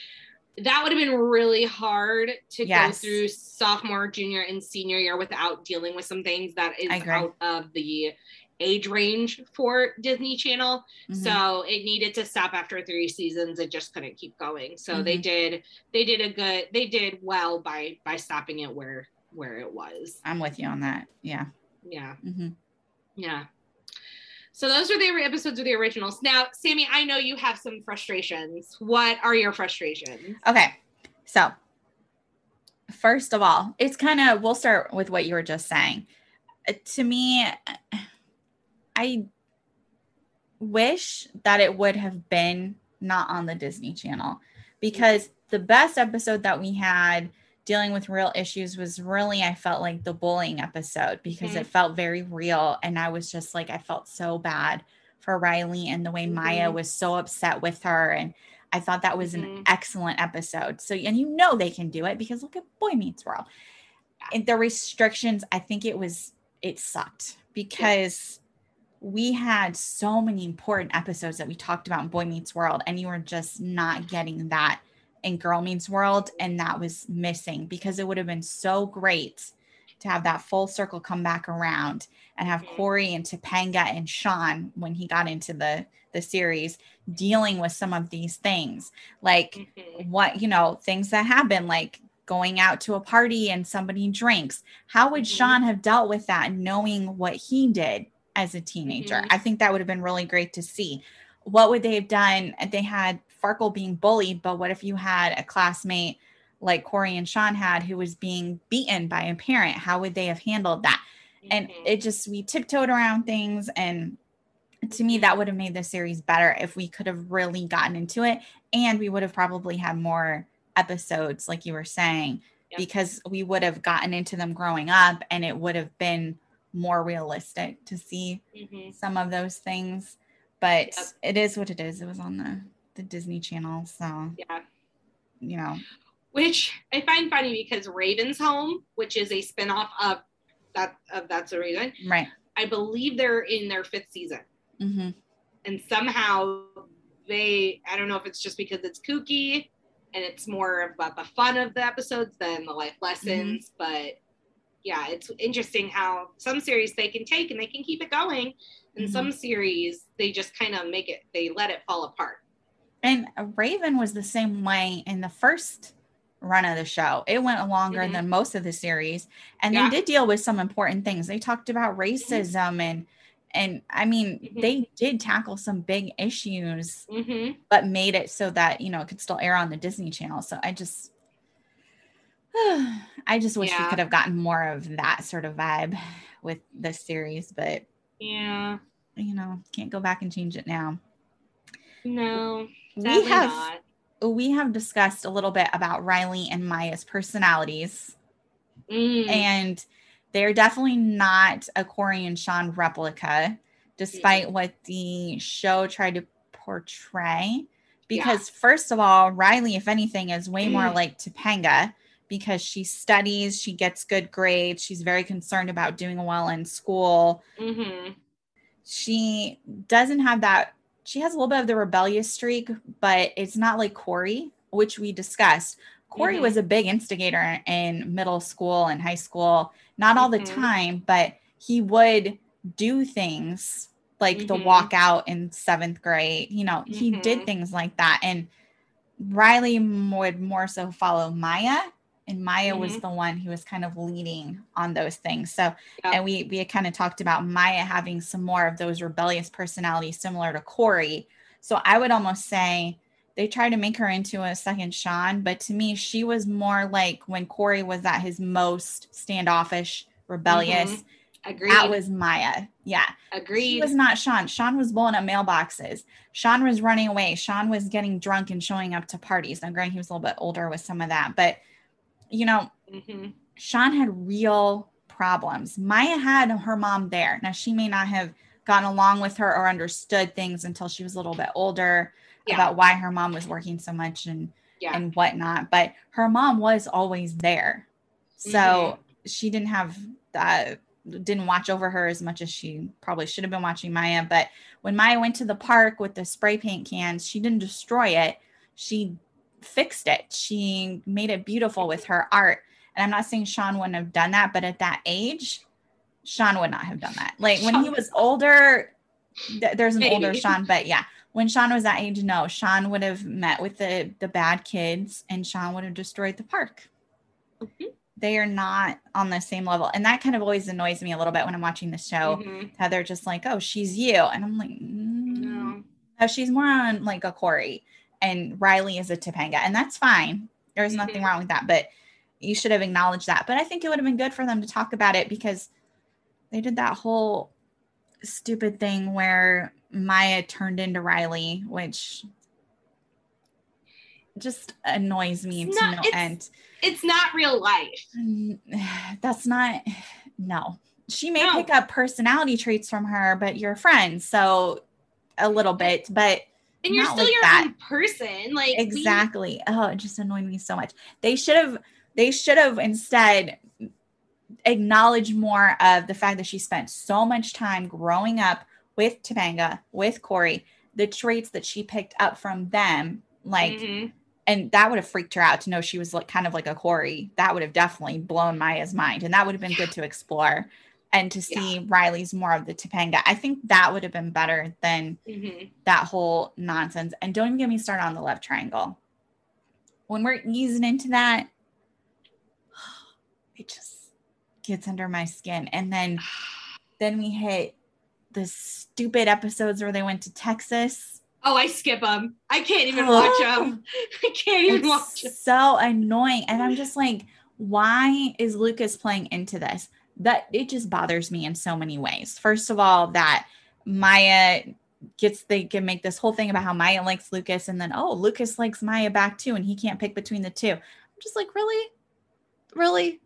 that would have been really hard to Yes. go through sophomore junior and senior year without dealing with some things that is out of the age range for disney channel Mhm. so it needed to stop after three seasons it just couldn't keep going so they Mhm. did they did a good they did well by by stopping it where where it was I'm with you on that. Yeah. Yeah hmm yeah. So those are the episodes of the originals. Now, Sammy, I know you have some frustrations. What are your frustrations? Okay. So, first of all, it's kind of, we'll start with what you were just saying. Uh, To me, I wish that it would have been not on the Disney Channel because the best episode that we had dealing with real issues was really, I felt like the bullying episode because Mhm. it felt very real. And I was just like, I felt so bad for Riley and the way Maya Mhm. was so upset with her. And I thought that was an Mhm. excellent episode. So, and you know they can do it because look at Boy Meets World. And the restrictions, I think it was, it sucked because we had so many important episodes that we talked about in Boy Meets World, and you were just not getting that in Girl Meets World. And that was missing because it would have been so great to have that full circle come back around and have Mhm. Corey and Topanga and Sean when he got into the the series dealing with some of these things like Mhm. what you know things that happen like going out to a party and somebody drinks how would Mhm. sean have dealt with that knowing what he did as a teenager Mhm. i think that would have been really great to see what would they have done they had farkle being bullied but what if you had a classmate like corey and sean had who was being beaten by a parent how would they have handled that and Mhm. it just we tiptoed around things and to me that would have made the series better if we could have really gotten into it and we would have probably had more episodes like you were saying Yep. because we would have gotten into them growing up and it would have been more realistic to see Mhm. some of those things but Yep. it is what it is it was on the the disney channel so Yeah. you know Which I find funny because Raven's Home, which is a spinoff of that of That's So Raven, right I believe they're in their fifth season. hmm and somehow they i don't know if it's just because it's kooky and it's more about the fun of the episodes than the life lessons but yeah it's interesting how some series they can take and they can keep it going and Mhm. some series they just kind of make it they let it fall apart And Raven was the same way in the first run of the show. It went longer Mhm. than most of the series, and Yeah. they did deal with some important things. They talked about racism and and I mean, Mhm. they did tackle some big issues, hmm but made it so that you know it could still air on the Disney Channel. So I just, I just wish we could have gotten more of that sort of vibe with this series, but yeah you know, can't go back and change it now. no we have not. we have discussed a little bit about Riley and Maya's personalities, Mm, and they're definitely not a Corey and Sean replica, despite what the show tried to portray. Because, first of all, Riley, if anything, is way more like Topanga because she studies, she gets good grades, she's very concerned about doing well in school. mhm. She doesn't have that. She has a little bit of the rebellious streak, but it's not like Corey, which we discussed. Corey Mhm. was a big instigator in middle school and high school, not all the Mhm. time, but he would do things like the Mhm. walkout in seventh grade. You know, he did Mhm. things like that. And Riley would more so follow Maya, and Maya was Mhm. the one who was kind of leading on those things. So, Yep. and we we had kind of talked about Maya having some more of those rebellious personalities similar to Corey. So I would almost say they tried to make her into a second Sean, but to me, she was more like when Corey was at his most standoffish, rebellious. agreed That was Maya. Yeah. Agreed. She was not Sean. Sean was blowing up mailboxes. Sean was running away. Sean was getting drunk and showing up to parties. Now, granted, he was a little bit older with some of that, but you know, Mhm. Sean had real problems. Maya had her mom there. Now, she may not have gotten along with her or understood things until she was a little bit older Yeah. about why her mom was working so much and yeah and whatnot. But her mom was always there, so Mm-hmm. she didn't have that. Didn't watch over her as much as she probably should have been watching Maya. But when Maya went to the park with the spray paint cans, she didn't destroy it. She fixed it. She made it beautiful with her art. And I'm not saying Sean wouldn't have done that, but at that age, Sean would not have done that. Like when he was older, th- there's an older Sean, but yeah, when Sean was that age, no, Sean would have met with the the bad kids, and Sean would have destroyed the park. Mhm. They are not on the same level, and that kind of always annoys me a little bit when I'm watching the show. Mhm. How they're just like, "Oh, she's you," and I'm like, mm, no no, she's more on like a Corey, and Riley is a Topanga, and that's fine. There's nothing Mhm. wrong with that, but you should have acknowledged that. But I think it would have been good for them to talk about it because they did that whole stupid thing where Maya turned into Riley, which just annoys me It's to not- no it's- end. it's not real life That's not no. She may No. pick up personality traits from her, but you're friends, so a little bit, but and you're still like your that. own person. Like we- exactly. Oh, it just annoyed me so much. They should have they should have instead acknowledged more of the fact that she spent so much time growing up with Topanga, with Corey, the traits that she picked up from them, like Mhm. and that would have freaked her out to know she was like kind of like a Corey. That would have definitely blown Maya's mind, and that would have been good to explore and to see Riley's more of the Topanga. I think that would have been better than Mhm. that whole nonsense. And don't even get me started on the love triangle. When we're easing into that, it just gets under my skin. And then then we hit the stupid episodes where they went to Texas. Oh, I skip them. I can't even watch them. I can't even watch them. so annoying. And I'm just like, why is Lucas playing into this? That it just bothers me in so many ways. First of all, that Maya gets they can make this whole thing about how Maya likes Lucas, and then oh, Lucas likes Maya back too, and he can't pick between the two. I'm just like, really? Really?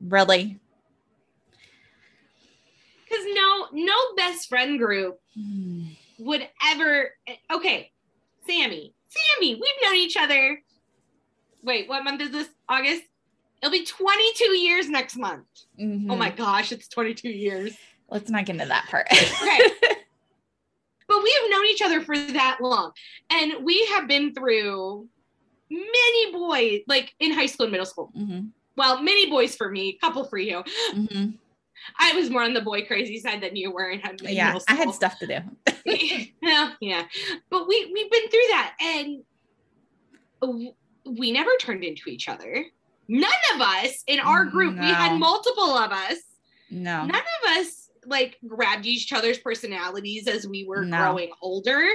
Really? Because no, no best friend group Hmm. would ever. Okay, Sammy, Sammy, we've known each other. Wait, what month is this? August. It'll be 22 years next month. Oh Mhm. my gosh, it's 22 years. Let's not get into that part. Okay. but we have known each other for that long, and we have been through many boys, like in high school and middle school. Mhm. Well, many boys for me, couple for you. Mhm. I was more on the boy crazy side than you were in in Yeah, I had stuff to do. yeah, yeah. But we we've been through that, and we never turned into each other. None of us in our group. We had multiple of us. No. None of us like grabbed each other's personalities as we were No. growing older.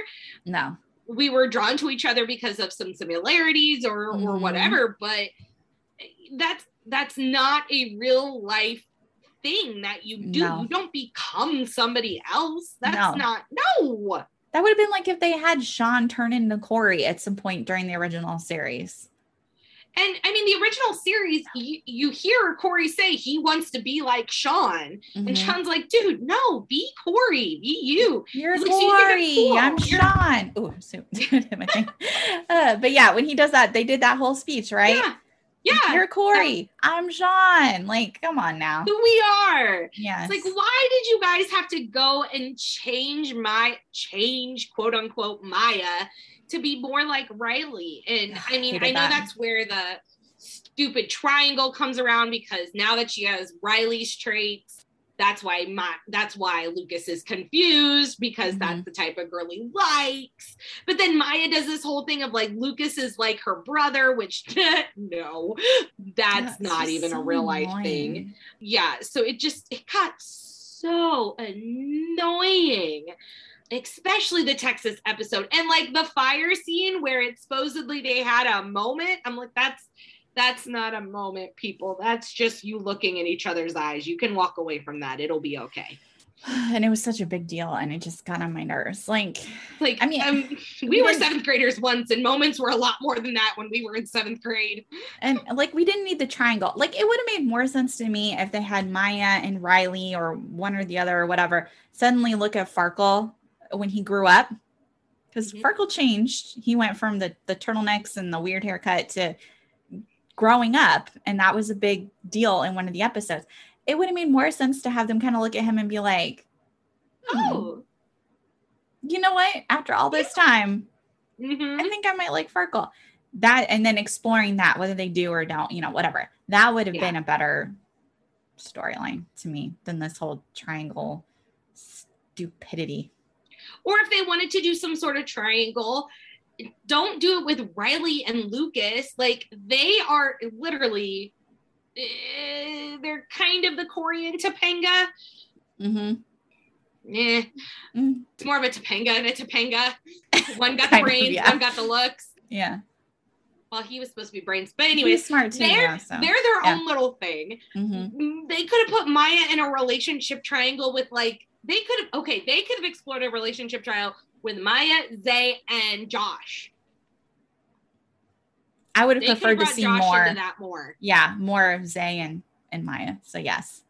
No. We were drawn to each other because of some similarities or or Mhm. whatever. But that's that's not a real life thing that you do. No. You don't become somebody else. That's No. not no. That would have been like if they had Sean turn into Corey at some point during the original series. And I mean, the original series, you, you hear Corey say he wants to be like Sean, and Mhm. Sean's like, "Dude, no, be Corey, be you." You're He's like, "So you I'm Corey. cool? I'm You're- Sean. Oh, so my thing. Uh, but yeah, when he does that, they did that whole speech, right? Yeah, yeah, You're Corey. I'm Sean. Like, come on now. who we are. Yes. It's like, why did you guys have to go and change my change quote unquote Maya to be more like Riley? And I mean, I know that. that's where the stupid triangle comes around because now that she has Riley's traits, that's why my that's why Lucas is confused because Mm-hmm. that's the type of girl he likes. But then Maya does this whole thing of like Lucas is like her brother, which no, that's it's not even a real life thing yeah so it just it got so annoying especially the texas episode and like the fire scene where it supposedly they had a moment. I'm like that's that's not a moment people. That's just you looking in each other's eyes. You can walk away from that. It'll be okay. And it was such a big deal, and it just got on my nerves. Like, like I mean, um, we we were seventh graders once and moments were a lot more than that when we were in seventh grade. And like we didn't need the triangle. Like, it would have made more sense to me if they had Maya and Riley or one or the other or whatever suddenly look at Farkle when he grew up. Because Mhm. Farkle changed. He went from the the turtlenecks and the weird haircut to growing up, and that was a big deal in one of the episodes. It would have made more sense to have them kind of look at him and be like, Hmm. oh you know what? After all this time, mhm. I think I might like Farkle. That and then exploring that, whether they do or don't, you know, whatever. That would have Yeah. been a better storyline to me than this whole triangle stupidity. Or if they wanted to do some sort of triangle don't do it with riley and lucas like they are literally eh, they're kind of the corey and topanga Mm-hmm. Eh, Mm. it's more of a topanga and a topanga one got the brains yeah. one got the looks Yeah. Well he was supposed to be brains but anyway, smart too. they're though, so. they're their yeah. own little thing Mhm. Mm, they could have put Maya in a relationship triangle with like they could have okay they could have explored a relationship trial with Maya, Zay, and Josh. I would have They preferred to see Josh more. that more. Yeah, more of Zay and, and Maya. So yes.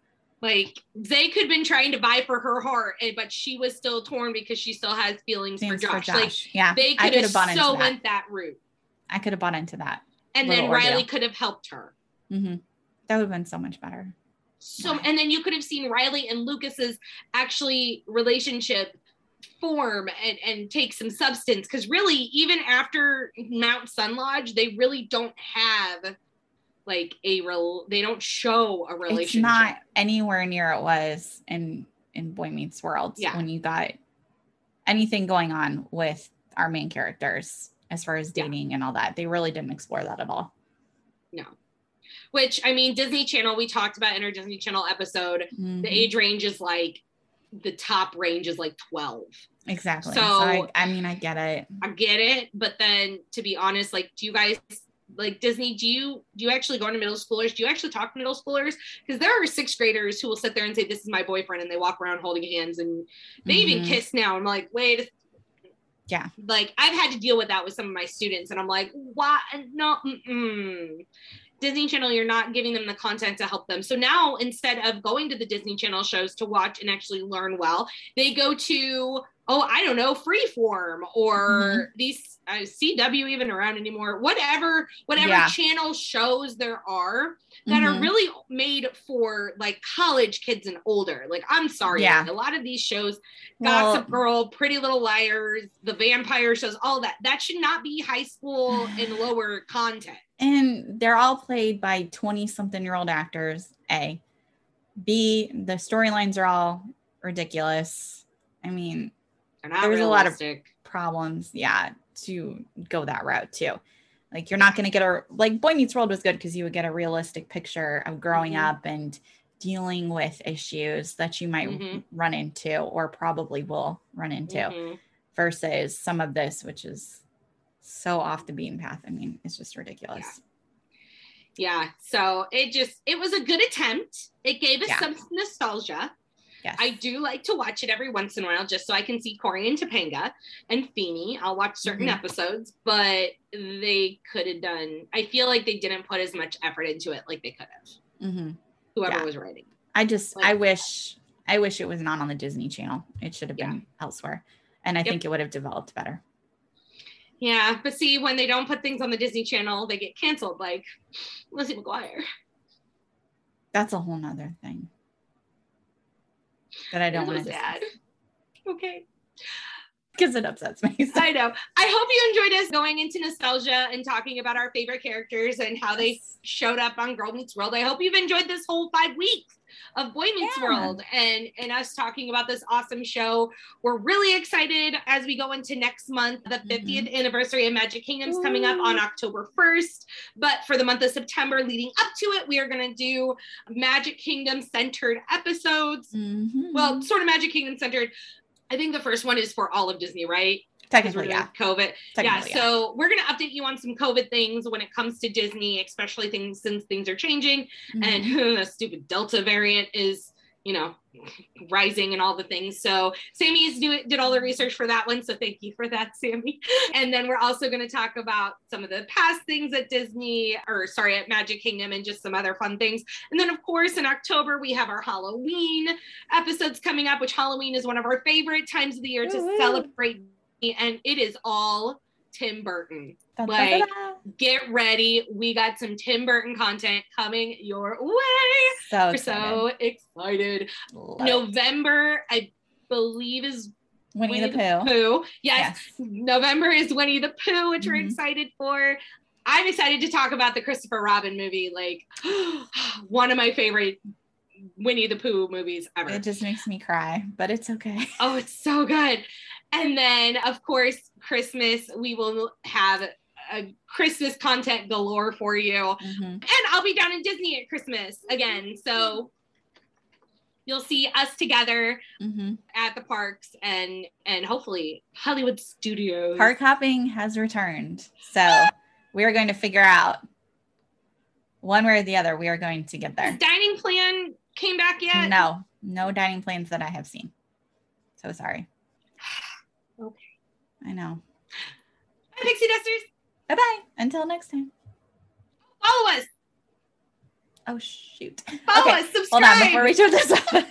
Like they could have been trying to vie for her heart, but she was still torn because she still has feelings for Seems Josh. Like yeah, they could have so that. went that route, I could have bought into that. and then Riley ordeal. could have helped her. hmm That would have been so much better. So, Right. and then you could have seen Riley and Lucas's actually relationship form and, and take some substance. Because really, even after Mount Sun Lodge, they really don't have like a real. They don't show a relationship. It's not anywhere near it was in in Boy Meets World Yeah. when you got anything going on with our main characters as far as Yeah. dating and all that. They really didn't explore that at all. no. Which I mean, Disney Channel. We talked about in our Disney Channel episode. Mhm. The age range is like the top range is like twelve. Exactly. So- So, I, I mean, I get it. I get it, but then to be honest, like, do you guys like Disney? Do you do you actually go into middle schoolers? Do you actually talk to middle schoolers? Because there are sixth graders who will sit there and say, "This is my boyfriend," and they walk around holding hands, and they even Mhm. kiss now. I'm like, wait. Yeah. Like I've had to deal with that with some of my students, and I'm like, why? No. Mm-mm. Disney Channel, you're not giving them the content to help them. So now instead of going to the Disney Channel shows to watch and actually learn well, they go to oh I don't know Freeform or these uh, CW even around anymore. Whatever whatever Yeah. channel shows there are that are Mhm. really made for like college kids and older. Like I'm sorry, Yeah. a lot of these shows, Well- Gossip Girl, Pretty Little Liars, the vampire shows, all that that should not be high school and lower content. and they're all played by 20 something year old actors a b the storylines are all ridiculous i mean They're not There's a lot of- realistic. problems yeah to go that route too like you're not going to get a like boy meets world was good because you would get a realistic picture of growing Mhm. up and dealing with issues that you might Mhm. run into or probably will run into Mhm. versus some of this which is so off the beaten path i mean it's just ridiculous Yeah. So it just it was a good attempt. It gave us Yeah. some nostalgia. Yes I do like to watch it every once in a while just so I can see Corey and Topanga and Feeny. I'll watch certain Mhm. episodes, but they could have done I feel like they didn't put as much effort into it like they could have. hmm Whoever Yeah. was writing. I just Like- I wish I wish it was not on the Disney Channel. It should have Yeah. been elsewhere. And I Yep. think it would have developed better. Yeah, but see, when they don't put things on the Disney Channel, they get canceled, like Lizzie McGuire. That's a whole nother thing. That I don't want to add. Okay. because it upsets me. So- I know. I hope you enjoyed us going into nostalgia and talking about our favorite characters and how they showed up on Girl Meets World. I hope you've enjoyed this whole five weeks of Boy Meets Yeah. World and and us talking about this awesome show. We're really excited as we go into next month. The 50th anniversary of Magic Kingdom's coming up on October 1st. But for the month of September leading up to it, we are going to do Magic Kingdom centered episodes. Mhm. Well, sort of Magic Kingdom centered. I think the first one is for all of Disney, right? Technically, yeah. COVID. Technically, yeah. so we're gonna update you on some COVID things when it comes to Disney, especially things since things are changing Mhm. and the stupid Delta variant is, you know, rising and all the things. So Sammy's do did all the research for that one. So thank you for that, Sammy. And then we're also gonna talk about some of the past things at Disney, or sorry, at Magic Kingdom and just some other fun things. And then of course in October we have our Halloween episodes coming up, which Halloween is one of our favorite times of the year to celebrate. And it is all Tim Burton like- get ready. We got some Tim Burton content coming your way. so We're excited. so excited. Love. November, I believe, is Winnie, the Pooh. Yes. November is Winnie the Pooh, which we're Mhm. excited for. I'm excited to talk about the Christopher Robin movie, like one of my favorite Winnie the Pooh movies ever. It just makes me cry, but it's okay. Oh, it's so good. And then, of course, Christmas, we will have a Christmas content galore for you. Mhm. And I'll be down in Disney at Christmas again. So you'll see us together Mhm. at the parks and and hopefully Hollywood Studios. Park hopping has returned. So we are going to figure out one way or the other. We are going to get there. Dining plan came back yet? No, no dining plans that I have seen. So sorry. I know. Bye, Pixie Dusters. Bye bye. Until next time. Follow us. Oh shoot. Follow okay, us, subscribe. hold on before we turn this off.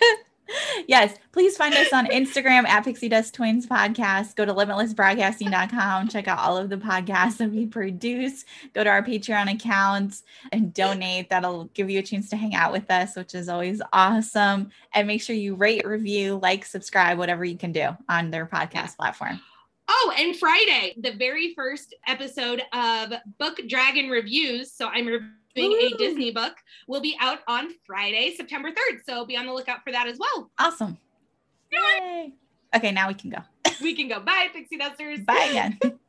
yes, please find us on Instagram at Pixie Dust Twins Podcast. Go to limitlessbroadcasting.com. Check out all of the podcasts that we produce. Go to our Patreon account and donate. That'll give you a chance to hang out with us, which is always awesome. And make sure you rate, review, like, subscribe, whatever you can do on their podcast platform. Oh, and Friday, the very first episode of Book Dragon Reviews. So I'm reviewing a Disney book, will be out on Friday, September 3rd. So be on the lookout for that as well. Awesome. Yay. Okay, now we can go. We can go. Bye, Pixie Dusters. Bye again.